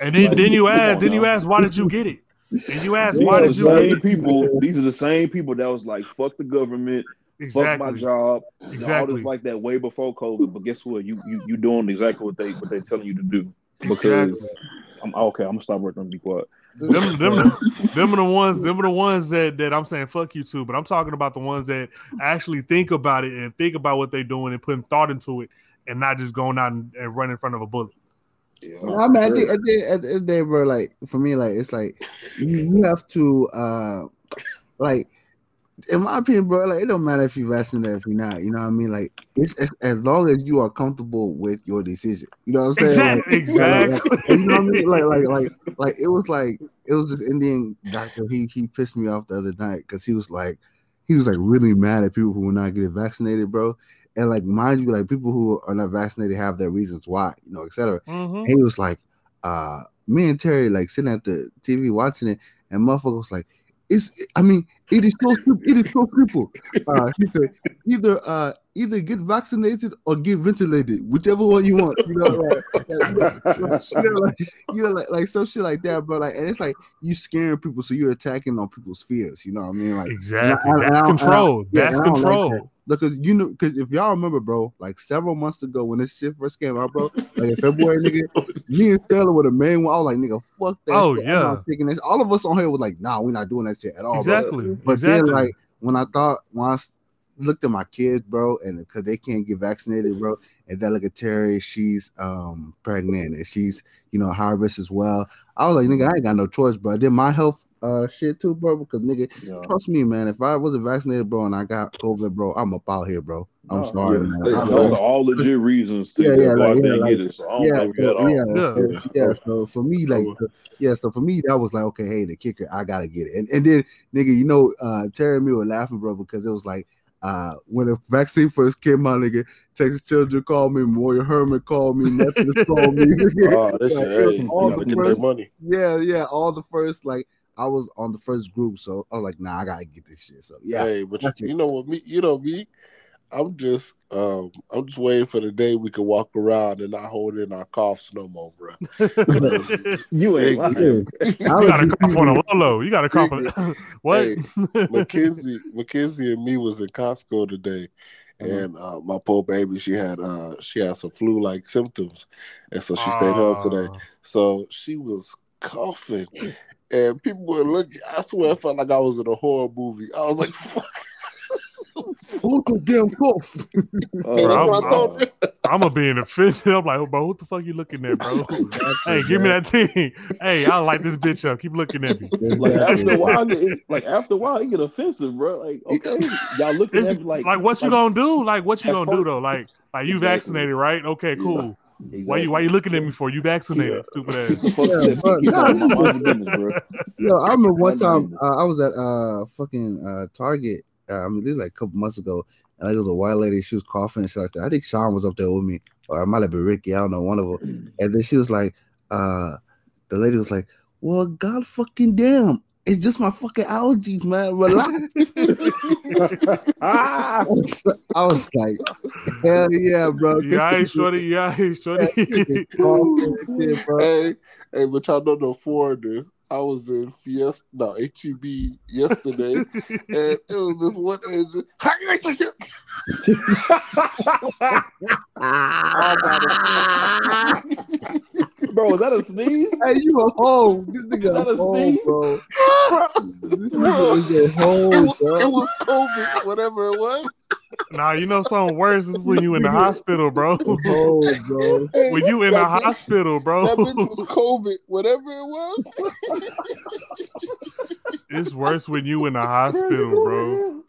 And then Like, then you ask, then you ask, why did you get it? And you ask, These why did you get it? people? These are the same people that was like, "Fuck the government, fuck my job, Exactly. job." All Exactly. this like that way before COVID. But guess what? You you you doing exactly what they what they telling you to do. Because Exactly. I'm okay. I'm gonna stop there and be quiet. Them, them, [LAUGHS] them are the ones. Them are the ones that that I'm saying fuck you to. But I'm talking about the ones that actually think about it and think about what they're doing and putting thought into it, and not just going out and, and running in front of a bullet. Yeah, I mean, at the, at, the, at the end of the day, bro, like for me, like it's like you you have to, uh like, in my opinion, bro, like it don't matter if you're vaccinated if you're not. You know what I mean? Like, it's as, as long as you are comfortable with your decision. You know what I'm saying? Exactly. Exactly. Like, [LAUGHS] you know what I mean? Like, like, like, like it was like it was this Indian doctor. He he pissed me off the other night because he was like, he was like really mad at people who were not getting vaccinated, bro. And like, mind you, like people who are not vaccinated have their reasons why, you know, etc. Mhm. He was like, uh, me and Terry like sitting at the TV watching it, and motherfucker was like, it's I mean, it is so simple. It is so simple. Uh, he said, either uh either get vaccinated or get ventilated, whichever one you want. You know, like, you know, like, you know, like, like some shit like that, bro. Like, and it's like you scaring people, so you're attacking on people's fears. You know what I mean? Like, Exactly. I- That's don't- and I- control. yeah, That's like control. that. because you know, because if y'all remember, bro, like several months ago when this shit first came out, bro, like in February, nigga, me and Stella were the main one. I was like, nigga, fuck that. Oh, shit. I'm yeah. taking this. All of us on here was like, nah, we're not doing that shit at all. bro. But exactly. then, like, when I thought, when I looked at my kids, bro, and because they can't get vaccinated, bro, and then look at Terry, she's um pregnant and she's, you know, high risk as well. I was like, nigga, I ain't got no choice, bro. Did my health uh shit too, bro, because nigga, Yeah. trust me, man. If I wasn't vaccinated, bro, and I got COVID, bro, I'm up out here, bro. I'm No, sorry, yeah. man. Hey, I'm- Those are all legit reasons to Yeah, go yeah, out like, there yeah, and like- get it. So I don't yeah, blame so, yeah, Yeah. so, yeah. So for me, like, yeah, so for me, that was like, okay, hey, the kicker, I gotta get it. And and then, nigga, you know, uh, Terry and me were laughing, bro, because it was like, uh, when the vaccine first came out, nigga, Texas Children called me, Memorial Hermann called me, Methodist called me. [LAUGHS] Oh, [LAUGHS] this Like, shit, hey, all the first- money. yeah, yeah, all the first, like, I was on the first group, so I was like, nah, I gotta get this shit. So yeah, Hey, but you, you know what me? You know me. I'm just, um, I'm just waiting for the day we can walk around and not hold in our coughs no more, bro. [LAUGHS] [LAUGHS] You ain't Hey, lying. you [LAUGHS] You gotta cough on a Lolo. You gotta cough on what? Hey, Mackenzie, Mackenzie and me was in Costco today, and uh, my poor baby, she had uh, she had some flu-like symptoms, and so she stayed home today. Ah. So she was coughing, and people were looking. I swear, I felt like I was in a horror movie. I was like, "Fuck." Fuck a damn cough. Oh, Hey, that's what I wow. told her. I'm gonna be in offended. [LAUGHS] I'm like, bro, what the fuck you looking at, bro? [LAUGHS] hey, give me that thing. [LAUGHS] Hey, I like this bitch up. Keep looking at me. Like after a while, it, like after a while, it get offensive, bro. Like okay, y'all looking It's at me like like, what you gonna do? Like, what you gonna do though? Like, like you Exactly. vaccinated, right? Okay, cool. Exactly. Why you why you looking at me for? You vaccinated, stupid ass. Yeah, but- Keep on my mind your business, bro. Yo, I remember one time uh, I was at uh fucking uh Target. I mean, this was like a couple months ago. And it was a white lady. She was coughing and shit like that. I think Sean was up there with me, or it might have been Ricky. I don't know, one of them. And then she was like, uh, the lady was like, "Well, god fucking damn, it's just my fucking allergies, man. Relax." I was [LAUGHS] I was like, "Hell yeah, bro." Yeah, I shorty. Yeah, I ain't shorty. Coughing and shit, bro. Hey, hey, but y'all don't know foreigner. I was in Fiesta, no HEB yesterday, [LAUGHS] and it was this one agent. bro, was that a sneeze? Hey, you a hoe. This nigga that a a hoe, sneeze? bro. [LAUGHS] This nigga is a It hoe, was, it was COVID, whatever it was. Nah, you know something worse is when you in the hospital, bro. [LAUGHS] Oh, bro. Hey, When you in the that bitch- hospital, bro. That bitch was [LAUGHS] COVID, whatever it was. It's worse when you in the hospital, bro.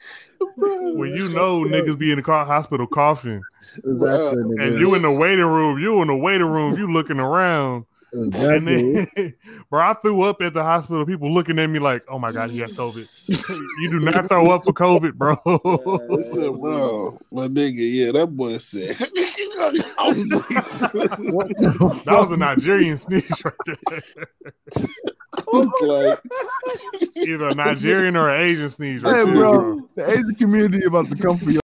When you know niggas be in the car hospital coughing, Exactly, and you in the waiting room, you in the waiting room, you looking around, and Exactly. then, [LAUGHS] bro, I threw up at the hospital. People looking at me like, "Oh my god, he has COVID." [LAUGHS] you do not throw up for COVID, bro. Listen, [LAUGHS] bro, my nigga, yeah, that boy said. I was like, What the That was a? Nigerian sneeze right there. Like, Either a Nigerian or an Asian sneeze right Hey, there, bro. bro. The Asian community about to come for you.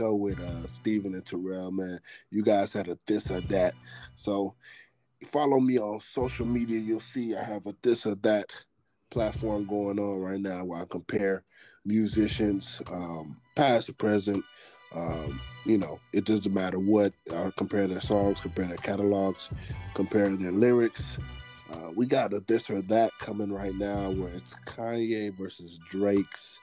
Go with uh Steven and Terrell, man. You guys had a this or that. So follow me on social media. You'll see I have a this or that platform going on right now where I compare musicians, um, past, present, Um, you know, it doesn't matter what. Uh, compare their songs, compare their catalogs, compare their lyrics. Uh, we got a this or that coming right now where it's Kanye versus Drake's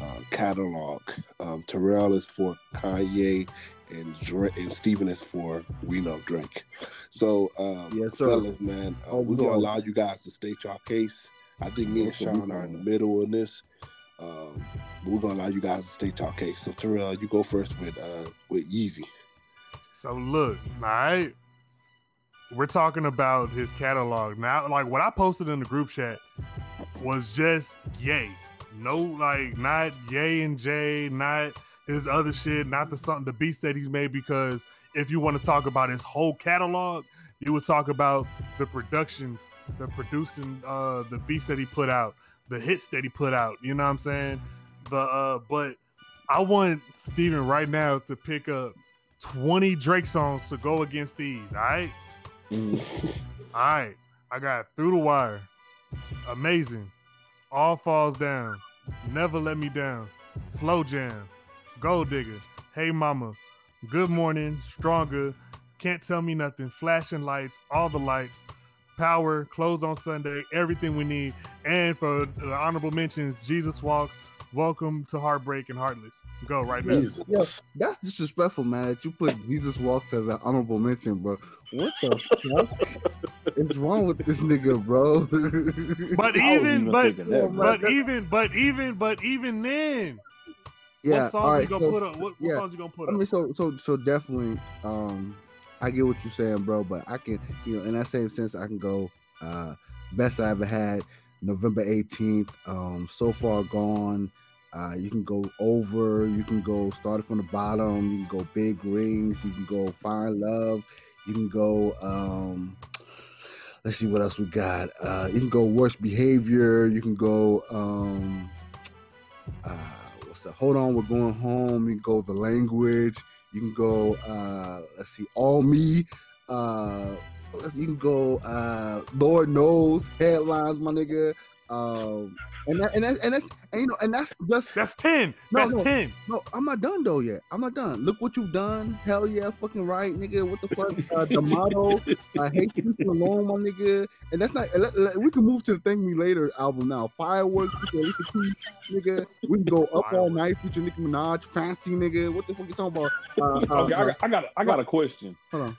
uh, catalog. Um, Terrell is for Kanye, and Drake, and Steven is for We Know Drake. So, um, Yes, sir. fellas, man, uh, Oh, we're gonna go. allow you guys to state your case. I think me and That's Sean are in the middle of this. Um, we're gonna allow you guys to state your case. So, Terrell, you go first with uh, with Yeezy. So look, all right. We're talking about his catalog. Now, like what I posted in the group chat was just yay. No, like not yay and Jay, not his other shit, not the something the beats that he's made. Because if you want to talk about his whole catalog, you would talk about the productions, the producing, uh, the beats that he put out, the hits that he put out. You know what I'm saying? The uh, but I want Steven right now to pick up 20 Drake songs to go against these. All right. [LAUGHS] All right. I got Through the Wire. Amazing. All Falls Down. Never Let Me Down. Slow Jam. Gold Digger. Hey Mama. Good Morning. Stronger. Can't Tell Me Nothing. Flashing Lights. All the Lights. Power. Closed on Sunday. Everything we need. And for the honorable mentions, Jesus Walks. Welcome to Heartbreak and Heartless. Go right now. Jesus. Yeah, that's disrespectful, man. That you put [LAUGHS] Jesus walks as an honorable mention, bro. What the fuck is wrong with this nigga, bro? [LAUGHS] But even, even but, thinking that, bro. but even, but even, but even then, yeah, what songs all right. you gonna so- put up? What, what yeah. songs you gonna put up? I mean, so so so definitely, um, I get what you're saying, bro. But I can, you know, in that same sense, I can go. Uh, best I ever had, November 18th. Um, so far gone. Uh, you can go over. You can go started from the bottom. You can go big rings. You can go find love. You can go. Um, let's see what else we got. Uh, you can go worst behavior. You can go. Um, uh, what's that? Hold on, we're going home. You can go the language. You can go. Uh, let's see, all me. Uh, you can go. Uh, Lord knows headlines, my nigga. Um, and that, and that, and that's and you know and that's just That's ten. No, That's no. ten. no, I'm not done though yet. I'm not done. Look what you've done. Hell yeah, fucking right, nigga. What the fuck? Uh, the motto. I hate you alone, my nigga. And that's not. we can move to the Thank Me Later album now. Fireworks. We can listen to, nigga. We can go up all night featuring Nicki Minaj. Fancy, nigga. What the fuck you talking about? Uh, uh, Okay, I uh, got, I got, I got a question. hold on.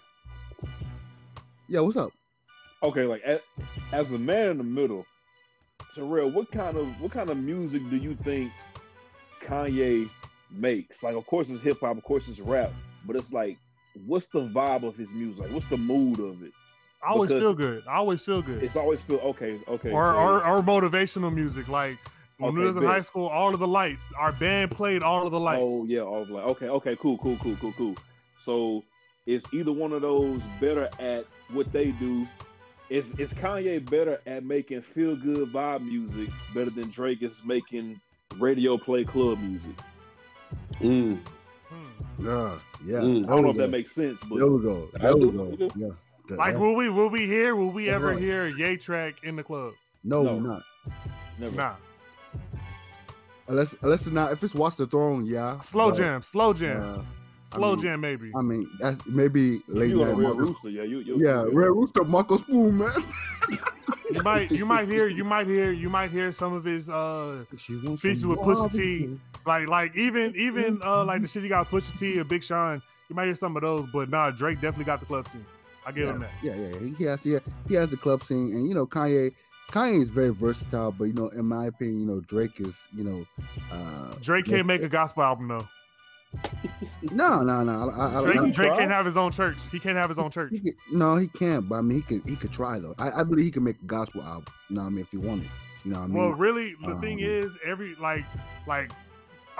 Yeah, what's up? Okay, like as, as the man in the middle, Terrell, what kind of what kind of music do you think Kanye makes? Like, of course it's hip hop, of course it's rap, but it's like, what's the vibe of his music? Like, what's the mood of it? I always Because feel good. I always feel good. It's always feel okay, okay. or, so- or or motivational music. Like when we was in high school, all of the lights. Our band played all of the lights. Oh yeah, all of like okay, okay, cool, cool, cool, cool, cool. So is either one of those better at what they do? Is is Kanye better at making feel good vibe music better than Drake is making radio play club music? Mm, Hmm. Yeah, yeah. Mm. I don't know if that makes sense, but there we go. There we go. I do. Yeah. That- Like will we will we hear will we ever right. hear a Yay track in the club? no, No. not. never. Nah. Unless, unless it's not. If it's Watch the Throne, yeah. Slow But, jam, slow jam, slow I mean, jam maybe. I mean, that's maybe late You a night. Red Marcus- Rooster, yeah, you, you Yeah, Red Rooster, Marco Spoon, man. You might you might hear you might hear you might hear some of his uh She wants Feature some with Pusha. T. like like even even uh like the shit you got Pusha T or Big Sean. You might hear some of those, but nah, Drake definitely got the club scene. I give him that. Yeah, yeah, yeah. He has, yeah, he has the club scene, and you know, Kanye, Kanye is very versatile. But you know, in my opinion, you know, Drake is, you know, uh, Drake can't make a gospel album though. No, no, no. I, I, Drake, I, Drake can't have his own church. He can't have his own church. he could, no, he can't. But I mean, he can, he could try though. I, I believe he can make a gospel album. You know, what I mean, if he wanted, you know, what I mean, Well, really, the thing um, is, every like like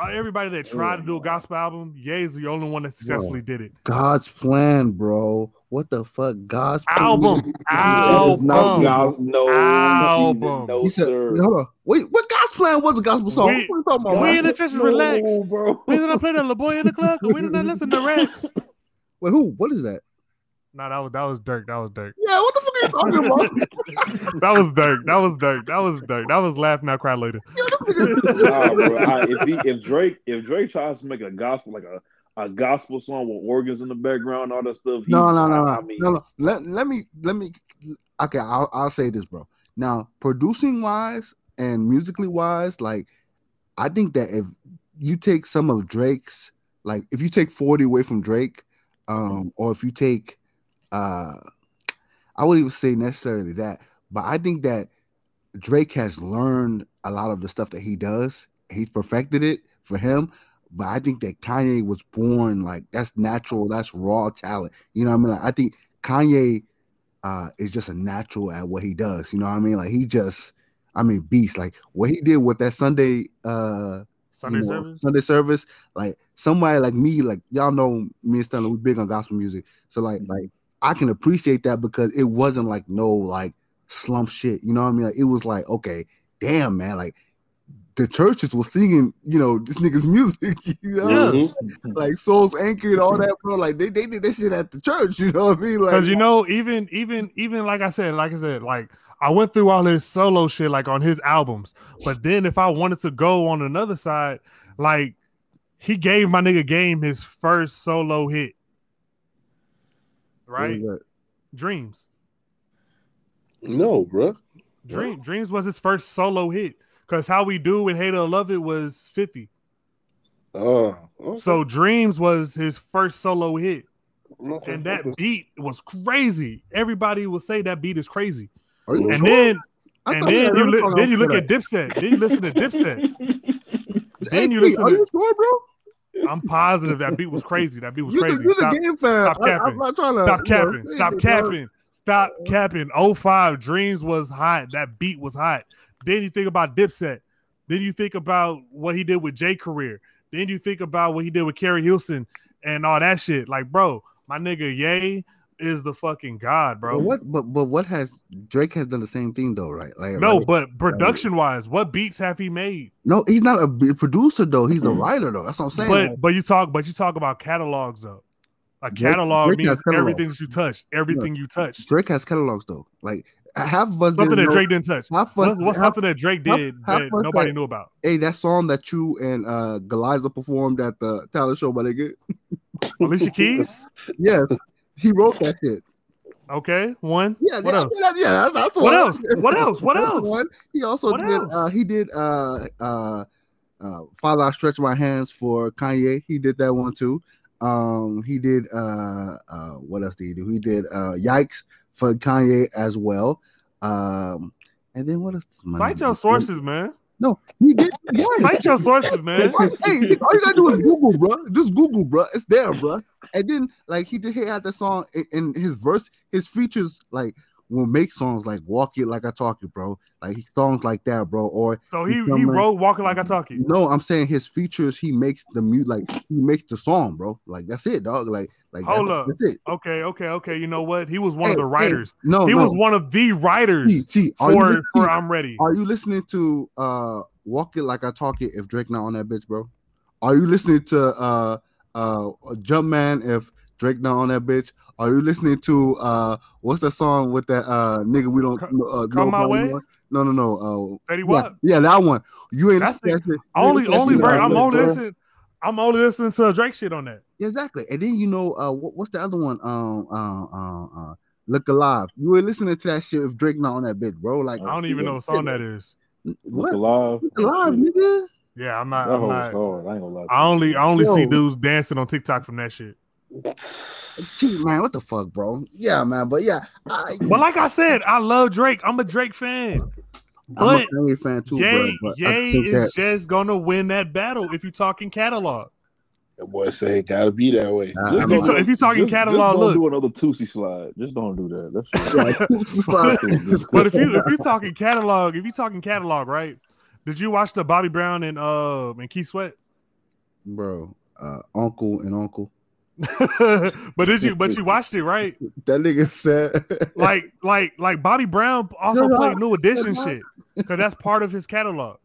everybody that tried to do a gospel album, Ye is the only one that successfully did it. God's plan, bro. What the fuck, God's plan? Album, That is not album. God, no, Album. no, He said, sir. wait, hold on. Wait, what God's plan was a gospel song? We- what are you talking about? we man? in the trenches, No, relax. bro. We gonna play the little boy in the club. 'cause We do not listen to Rex. [LAUGHS] Wait, who? What is that? Nah, that was that was Durk. That was Durk. Yeah, what the fuck are you talking about? That was Durk. That was Durk. That was Durk. That was laugh now cry later. nah, bro. I, if he, if Drake, if Drake tries to make a gospel like a a gospel song with organs in the background, all that stuff. he- No, no, no, I, no, I mean, no, no. Let, let me let me. Okay, I'll I'll say this, bro. Now, producing wise and musically wise, like I think that if you take some of Drake's, like if you take forty away from Drake, um, or if you take, uh, I wouldn't even say necessarily that, but I think that Drake has learned a lot of the stuff that he does. He's perfected it for him. But I think that Kanye was born like that's natural, that's raw talent. You know what I mean? Like, I think Kanye uh is just a natural at what he does. You know what I mean? Like he just, I mean, beast. Like what he did with that Sunday uh Sunday you know, service. Sunday service, like somebody like me, like y'all know me and Stanley, we big on gospel music. So like, like I can appreciate that because it wasn't like no like slump shit. You know what I mean? Like it was like, okay, damn man, like the churches were singing, you know, this nigga's [LAUGHS] music, you know, Yeah. Mhm. like Souls Anchored, all that, bro. Like they, they did that shit at the church, you know what I mean? Like Because you know, even even even like I said, like I said, like I went through all his solo shit like on his albums. But then if I wanted to go on another side, like he gave my nigga Game his first solo hit. What was Right? that? Dreams. No, bro. Dream Dreams was his first solo hit. Cause how we do and hate or love it was 50. Oh, okay. So Dreams was his first solo hit. Okay, And that okay. beat was crazy. Everybody will say that beat is crazy. Are you And And sure? then I and thought then you li- then you look at. Dipset. Then you listen to Dipset. Hey, [LAUGHS] then you listen Are to- you sure, bro? I'm positive that beat was crazy. That beat was You crazy. the, Stop, game fan. stop I, capping. I'm not trying to stop you know, capping. Stop capping. Stop capping. 05 Dreams was hot. That beat was hot. Then you think about Dipset. Then you think about what he did with Jay Career. Then you think about what he did with Keri Hilson and all that shit. Like, bro, my nigga Ye is the fucking god, bro. But what? But but what has Drake has done the same thing though, right? Like No, like- but production wise, what beats have he made? no, he's not a producer though. He's a writer though. That's what I'm saying. But but you talk but you talk about catalogs though. A catalog Drake means has catalog. everything that you touch, everything you touch. Drake has catalogs though. Like half of us Something that know- Drake didn't touch. half of us- What's, what's half- something that Drake did half that of us nobody that- knew about? Hey, that song that you and uh Galiza performed at the talent show, my nigga. Alicia [LAUGHS] Keys? Yes, he wrote that shit. Okay, one. Yeah, What yeah, else? yeah, yeah, that's, that's What else? What else? What [LAUGHS] else? one. He also What did. Uh, he did. Uh, uh, uh, Father, I stretch my hands for Kanye. He did that one too. Um, he did. Uh, uh, what else did he do? He did. Uh, Yikes for Kanye as well. Um, and then what else? Cite your sources, man. No, he did. Yeah. Cite your sources, man. hey, all you gotta do is Google, bro. Just Google, bro. It's there, bro. And then, like, he did. He had that song in, in his verse. His features, like, will make songs like "Walk It Like I Talk It," bro. Like songs like that, bro. Or So he He he wrote "Walking Like I Talk It." no, I'm saying his features. He makes the mute, like he makes the song, bro. Like that's it, dog. Like, like Hold that's, up. that's it. Okay, okay, okay. You know what? He was one Hey, of the hey, writers. no, he no. was one of the writers See, see, for for I'm ready. Are you listening to uh Walk It Like I Talk It if Drake not on that bitch, bro? Are you listening to uh uh Jumpman if Drake not on that bitch? Are you listening to uh what's the song with that uh nigga we don't Come- uh, Come My know about Way? anymore? No, no, no. Uh Fetty yeah, yeah, that one. You ain't That's listening to. You ain't Only listening only that. I'm only listening. I'm only listening to Drake shit on that. Yeah, exactly. And then you know uh what, what's the other one? Um uh, uh uh Look Alive. You ain't listening to that shit if Drake not on that bitch, bro. Like I don't even know what song that is. what? Look alive. Look Alive, nigga. Yeah, I'm not. I'm not. I ain't gonna lie. I only I only see dudes dancing on TikTok from that shit. Gee, man, what the fuck, bro? Yeah, man, but yeah, I, But like I said, I love Drake. I'm a Drake fan. I'm But a Kanye fan too, Ye, bro. But I Ye is that just gonna win that battle if you're talking catalog. That boy say it gotta be that way. Just I If mean, you, ta- if you talking just- catalog, just look. don't do another Toosie slide. Just don't do that. That's like, [LAUGHS] it's But if you if you're talking catalog, if you're talking catalog, right? Did you watch the Bobby Brown and uh and Keith Sweat? bro, uh, uncle and uncle. But did you but you watched it, right? That nigga said, Like like like Bobby Brown also No, played New Edition no. shit. Cause that's part of his catalog.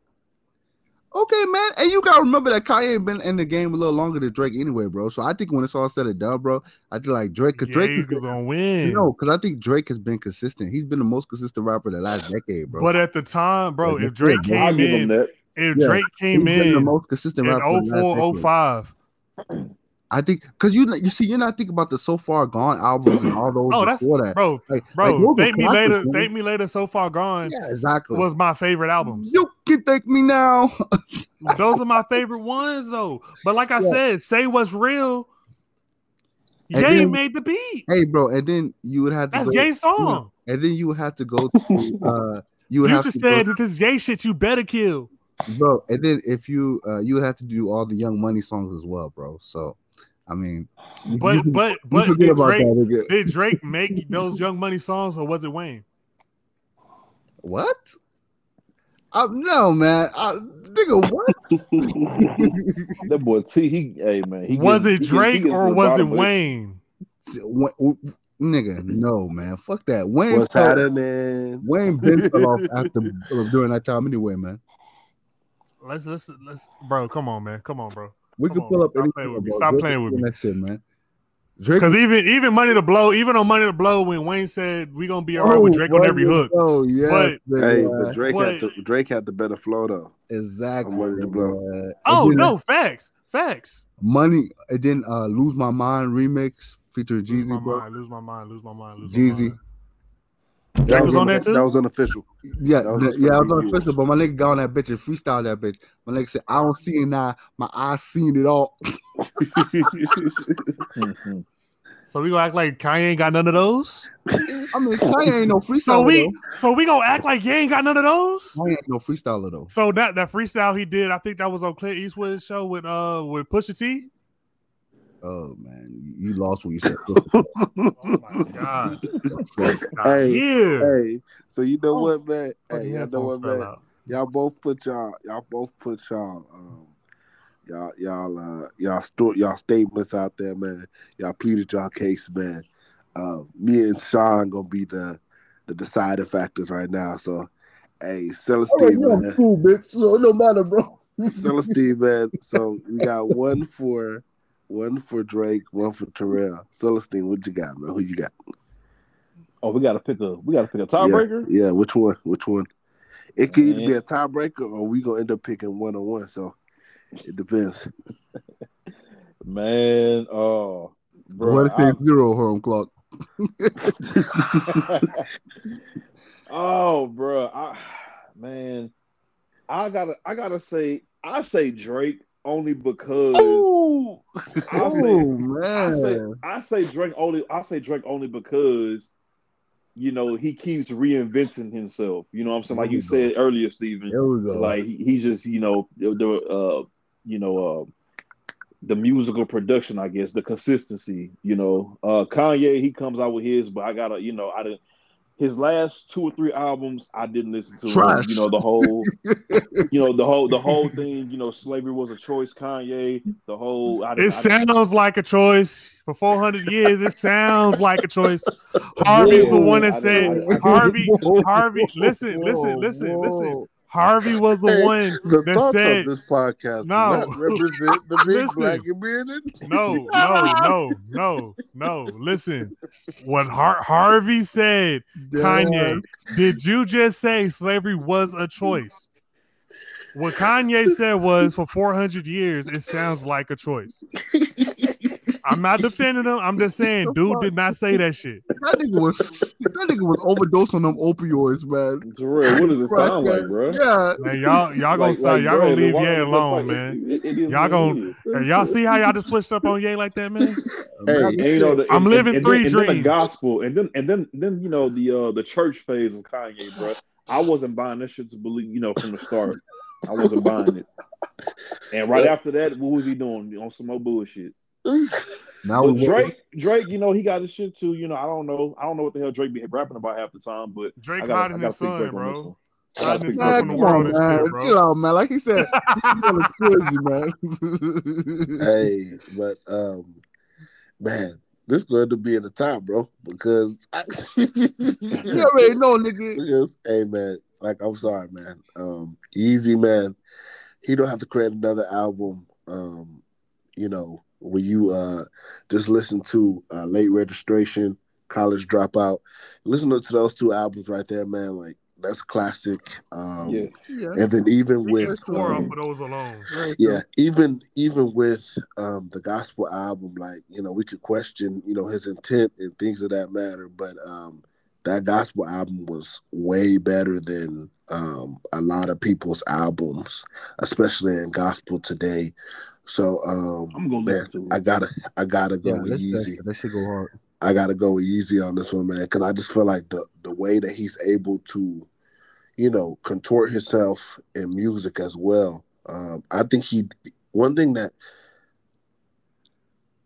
okay, man, and you gotta remember that Kanye been in the game a little longer than Drake anyway, bro. So I think when it's all said and done, bro, I think like Drake, cause Drake, Ye has been- is gonna win. no, because I think Drake has been consistent. He's been the most consistent rapper the last decade, bro. But at the time, bro, Yeah, if Drake yeah, came in, if Yeah, Drake came been the most consistent in rapper last 04, 05, I think because you you see, you're not thinking about the so far gone albums and all those. [CLEARS THROAT] Oh, that's before that. bro, Like, bro. like, those are thank me later. man. Thank me later. So far gone Yeah, exactly. was my favorite album. you can thank me now. [LAUGHS] Those are my favorite ones though. But like I Yeah. said, say what's real. And Ye then- made the beat. hey, bro, and then you would have to That's go, Ye's song. and then you would have to go to [LAUGHS] uh you would Future have to said go, that this gay shit you better kill. bro, and then if you uh you would have to do all the Young Money songs as well, bro. So, I mean, But you, but you but forget did about Drake, that did Drake [LAUGHS] make those Young Money songs or was it Wayne? What? Uh, no, man. Uh, nigga, what? [LAUGHS] [LAUGHS] That boy T, he, hey man, he was gets- it he he Drake gets or was it bottom of Wayne? Wa- nigga, no, man. Fuck that. Wayne, What's fell- happening? Wayne been fell off after during that time anyway, man. Let's let's let's bro, come on, man. Come on, bro. We Come can on, pull up stop anything. playing with me. Stop playing with me. That shit, man. Drake Because even even Money to Blow, even on Money to Blow, when Wayne said we gonna be all right with Oh, Drake on every hook. Oh yeah, But- Hey, nigga. but Drake What? had the Drake had the better flow though. exactly. I'm to blow. Oh then no, facts, facts. money. And then uh, lose my mind remix featuring Lose my Jeezy, bro. mind, lose my mind, lose my mind, lose Jeezy. my mind. Drake was on there too. That was unofficial. Yeah, That was th- yeah, I was supposed to on be official, but my nigga got on that bitch and freestyle that bitch. My nigga said, I don't see it now. My eyes seen it all. [LAUGHS] [LAUGHS] So we gonna act like Kanye ain't got none of those. I mean, Kanye ain't no freestyler. [LAUGHS] So we though. so we gonna act like you ain't got none of those. Kanye ain't no freestyler though. So that that freestyle he did, I think that was on Clint Eastwood's show with uh with Pusha T. Oh man, you you lost what you said. [LAUGHS] Oh my god. [LAUGHS] Hey, yeah. hey, so you know Oh, what, man? Fucking Hey, you know what, man? Out. Y'all both put y'all, y'all both put y'all, um, y'all, y'all, uh, y'all, sto- y'all statements out there, man. Y'all pleaded y'all case, man. Uh, me and Sean gonna be the the deciding factors right now. So, hey, Celestine, man. cool, bitch. So it don't matter, bro. Celestine, man. So we got one for one for Drake, one for Terrell. Celestine, what you got, man? Who you got? Oh, we gotta pick a we gotta pick a tiebreaker. Yeah, yeah, which one? Which one? It could either be a tiebreaker or we gonna end up picking one on one. So it depends. [LAUGHS] Man, oh, bro, What if I- zero home clock? [LAUGHS] oh, bro, I, man, I gotta, I gotta say, I say Drake only because Ooh. I say, Oh I say, I say Drake only, I say Drake only because, you know, he keeps reinventing himself. You know what I'm saying? Like you There we said earlier, Steven. there we go. Like he, he just, you know, the, the uh, you know, uh, the musical production, I guess, the consistency. You know, uh, Kanye, he comes out with his, but I gotta, you know, I didn't. His last two or three albums, I didn't listen to. Trash. You know, the whole, [LAUGHS] you know, the whole, the whole thing. You know, slavery was a choice. Kanye, the whole. I, It didn't- I, sounds like a choice. For 400 years, it sounds like a choice. Harvey's the one that I- said, I- I- Harvey, [LAUGHS] Whoa. Harvey, listen, listen, Whoa, listen, listen. whoa. Harvey was the Hey, one The that thoughts said, of this podcast No. represent the [LAUGHS] big Listen. black and bearded. no, no, no, no, no. Listen, what Har- Harvey said, Kanye, did you just say slavery was a choice? What Kanye said was for 400 years, it sounds like a choice. I'm not defending him. I'm just saying, dude did not say that shit. That nigga was that nigga was overdosed on them opioids, man. Terrell, what does it sound like, bro? Yeah, Man, y'all, y'all gonna start, y'all gonna leave Ye alone, man. Y'all gonna- Hey, y'all see how y'all just switched up on Ye like that, man? Hey, And, you know, the, I'm and- living and, three and then, And then the gospel, and then and then then you know the uh the church phase of Kanye, bro. I wasn't buying that shit to believe, you know, from the start. I wasn't buying it. And right after that, what was he doing on some more bullshit? Now But Drake, Drake, you know, he got his shit too. You know, I don't know, I don't know what the hell Drake be rapping about half the time, but Drake I gotta, I hiding gotta his son, Drake bro. one. I gotta Hiding his pick son Drake from the on come on, man. shit. Chill out, man. Like he said, [LAUGHS] he's crazy, man. hey, but um, man, this going to be in the top, bro, because I, [LAUGHS] you already know, nigga. because hey, man, like I'm sorry, man. Um, Easy, man, he don't have to create another album. Um, you know, when you uh just listen to uh, late registration, college dropout, listen to those two albums right there, man. Like that's classic. Um, Yeah. Yeah. and then even We with um, off of those alone. yeah, even even with um, the gospel album, like you know, we could question you know his intent and things of that matter, but um, that gospel album was way better than um, a lot of people's albums, especially in gospel today. So um, I'm gonna man, listen to I gotta I gotta go Yeah, that's, easy. that, that should go hard. I gotta go easy on this one, man, because I just feel like the the way that he's able to, you know, contort himself in music as well. Um, I think he one thing that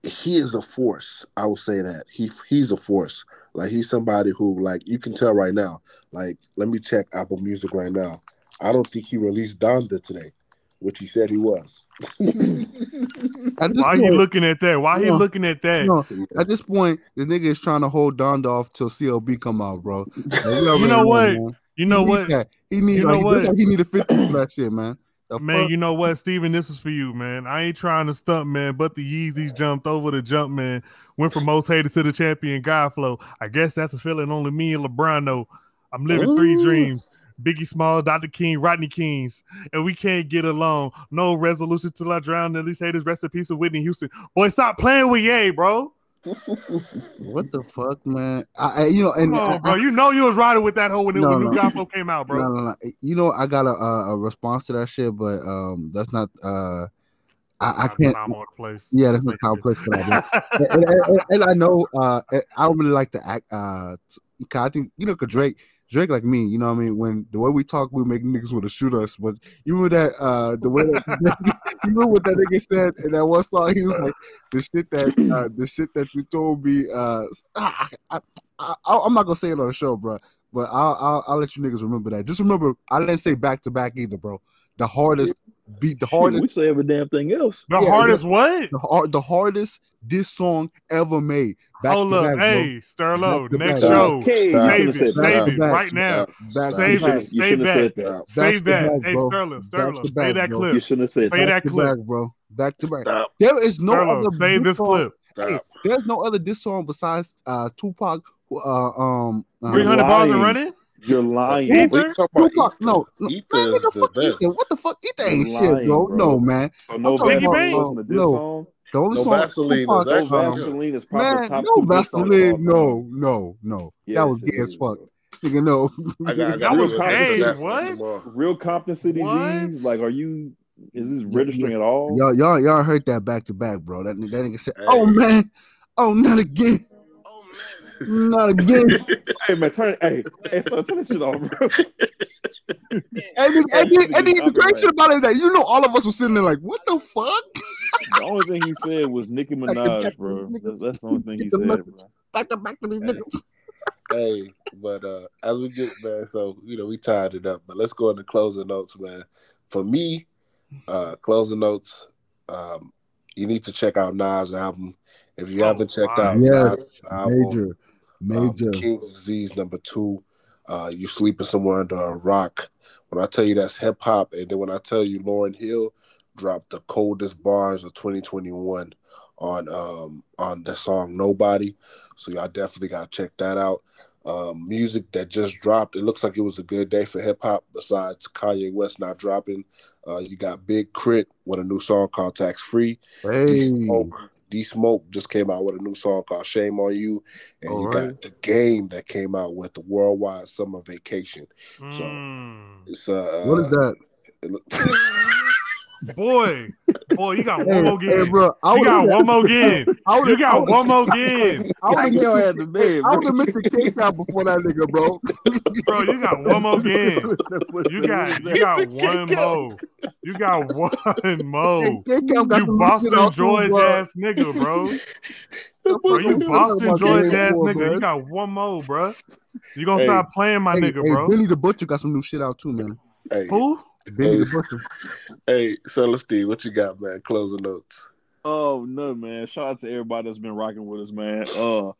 he is a force. I will say that he he's a force. Like he's somebody who, like, you can tell right now. Like, let me check Apple Music right now. I don't think he released Donda today, which he said he was. [LAUGHS] At this Why are you looking at that? Why are you No. looking at that? no, at this point, the nigga is trying to hold Donda off till CLB come out, bro. [LAUGHS] Like, You know what? man. You He know need what? that. He need You know that's what? why he need a 50 for that shit, man. The Man, fuck? you know what, Steven? This is for you, man. I ain't trying to stump, man, but the Yeezys jumped over the jump, man. Went from most hated to the champion, God Flow. I guess that's a feeling only me and LeBron know. I'm living three dreams. Biggie Small, Dr. King, Rodney Kings, and we can't get along. No resolution till I drown. At least haters rest in peace with Whitney Houston. Boy, stop playing with Ye, bro. [LAUGHS] what the fuck, man? I, I you know, and Come I- on, bro. You know you was riding with that hoe when, No, when no. New Flow came out, bro. No, no, no. You know, I got a, a, response to that shit, but um, that's not. Uh, I, I can't. place. Yeah, that's not how I [LAUGHS] play and, and, and- and I know. Uh, I don't really like to act. Uh, I think you know, cause Drake, Drake like me. You know what I mean? When the way we talk, we make niggas want to shoot us. But you remember that? Uh, the way that [LAUGHS] you remember what that nigga said in that one song? He was like, "The shit that [CLEARS THROAT] uh, the shit that you told me." Uh, I, I, I, I'm not gonna say it on the show, bro. But I'll, I'll I'll let you niggas remember that. Just remember, I didn't say back to back either, bro. The hardest beat, the Shit, hardest we say every damn thing else. The Yeah, hardest what? the, hard, the hardest this song ever made. Back Hold to up. back, hey, Sterlo, next back. show. Okay, Save it. Save that. it Back, right now. Back Stop. Save it. Save that. said that. Stop. Save that. Hey, bro. Sterling, Back Sterling, to say that bro. You clip. shouldn't have said Say that. that Back to clip. back, bro. Back to back. Stop. There is no Sterlo, other say diss this song- clip. Hey, there's no other diss song besides uh, Tupac. who, Uh, um, uh, 300 bars and running? You're lying. Ether? We talking about Tupac, Ether. no, no, Ether man, is nigga, the fuck best. Ether. What the fuck? Ether ain't You're shit, bro. bro. No, man. So no I'm talking about- wasn't a diss no. song. The only No song Vaseline Tupac, No actually uh. Vaseline is probably man, top no two diss songs of all Vaseline. time. No, no, no. Yes, that was it gay as fuck. bro. Nigga, no. I got, I [LAUGHS] That was hey, that what? Real Compton City What? G's. Like, are you? Is this registering at all? Y'all, y'all, y'all heard that back to back, bro. That, that nigga said, Hey. "Oh man, oh not again, [LAUGHS] not again." Hey man, turn. Hey, hey, start turn that shit off, bro. [LAUGHS] and the, and the, and the, the great shit about it is that you know all of us were sitting there like, "What the fuck?" The only thing he said was Nicki [LAUGHS] Minaj, bro. That's, that's the only thing he said, bro. Back to back to these niggas. hey, but uh as we get man, so you know we tied it up, but let's go into closing notes, man. For me, uh closing notes, um, you need to check out Nas' album. If you Oh, haven't checked wow. out Yes, Nas' album, Major, um, major. King's Disease number two, uh, you sleeping somewhere under a rock. When I tell you that's hip hop, and then when I tell you Lauryn Hill dropped the coldest bars of 2021 on um on the song Nobody. So y'all definitely gotta check that out. Um, music that just dropped. It looks like it was a good day for hip hop. Besides Kanye West not dropping, uh, you got Big K.R.I.T. with a new song called Tax Free. Hey, D Smoke, D Smoke just came out with a new song called Shame on You, and All you right. got the game that came out with the Worldwide Summer Vacation. So Mm. it's uh, what is that? [LAUGHS] [LAUGHS] it look- Boy, boy, you got one more hey, game. bro, I You got one more [LAUGHS] game. I You got would've- one more game. [LAUGHS] I would Take your ass to bed, I would have missed the cake out before that nigga, bro. [LAUGHS] Bro, you got one more game. You got you got one more. You got one more. Cake out got You Boston shit out George ass nigga, bro. Bro, you Boston talking George ass nigga. You got one more, bro. You gonna Hey. stop playing my Hey, nigga, hey, bro? Benny the Butcher got some new shit out too, man. hey, Who? Benny Hey. the Butcher. hey, Celestine, what you got, man? Closing notes. Oh no, man! Shout out to everybody that's been rocking with us, man. Uh,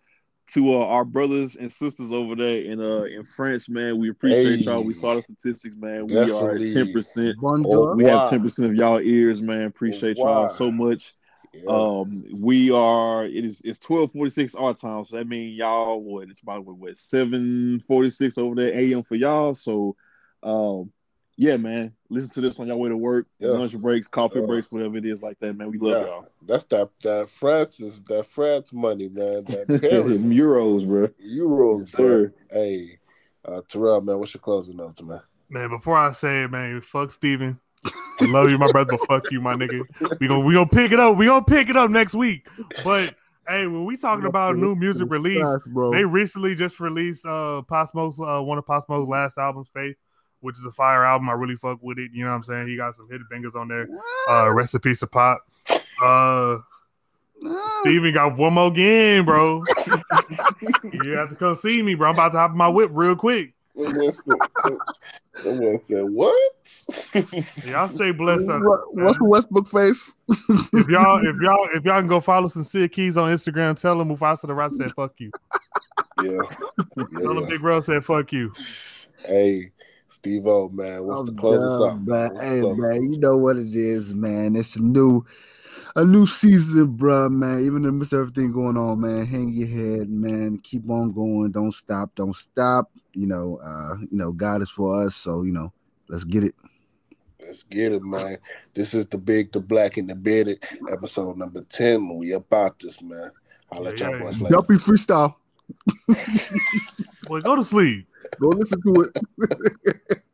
to uh, our brothers and sisters over there in uh in France, man. We appreciate Hey. y'all. We saw the statistics, man. We are ten percent. We have ten percent of y'all ears, man. Appreciate y'all so much. Yes. Um, we are. It is. It's twelve forty six our time, so that means y'all. What? It's about what? what seven forty six over there a.m. for y'all. So, um, yeah, man. Listen to this on your way to work, Yeah. lunch breaks, coffee Yeah. breaks, whatever it is like that, man. We love Yeah. y'all. That's that that Francis that France money, man. [LAUGHS] That Paris Euros, bro. Euros, Yes, sir. sir. Hey, uh, Terrell, man, what's your closing notes, man? Man, before I say it, man, fuck Steven. [LAUGHS] I love you, my brother, but fuck you, my nigga. We gonna we gonna pick it up. We gonna pick it up next week. But hey, when we talking about new music release, bro. they recently just released uh Pop Smoke's uh, one of Pop Smoke's last albums, Faith, which is a fire album. I really fuck with it. You know what I'm saying? He got some hidden bangers on there. Uh recipes to pop. Uh Steven got one more game, bro. [LAUGHS] you have to come see me, bro. I'm about to hop in my whip real quick. That man said, that man said what? Y'all stay blessed. out What- What's the man. Westbrook face? if y'all if y'all if y'all can go follow some Sincere Keys on Instagram, tell them Mufasa the Right said fuck you. yeah. Tell them yeah. Big Bro said fuck you. Hey, Steve O, man, what's the I'm close us up? man. Hey, the close? man, you know what it is, man. It's a new, a new season, bruh, man. Even in the everything going on, man, hang your head, man. Keep on going. Don't stop. Don't stop. You know, uh, you know, God is for us. So you know, let's get it. Let's get it, man. This is the big, the black, and the bearded episode number 10. We about this, man. I'll let Yeah, y'all yeah. boys later. Yuppie freestyle. [LAUGHS] Boy, go to sleep. Go listen to it. [LAUGHS]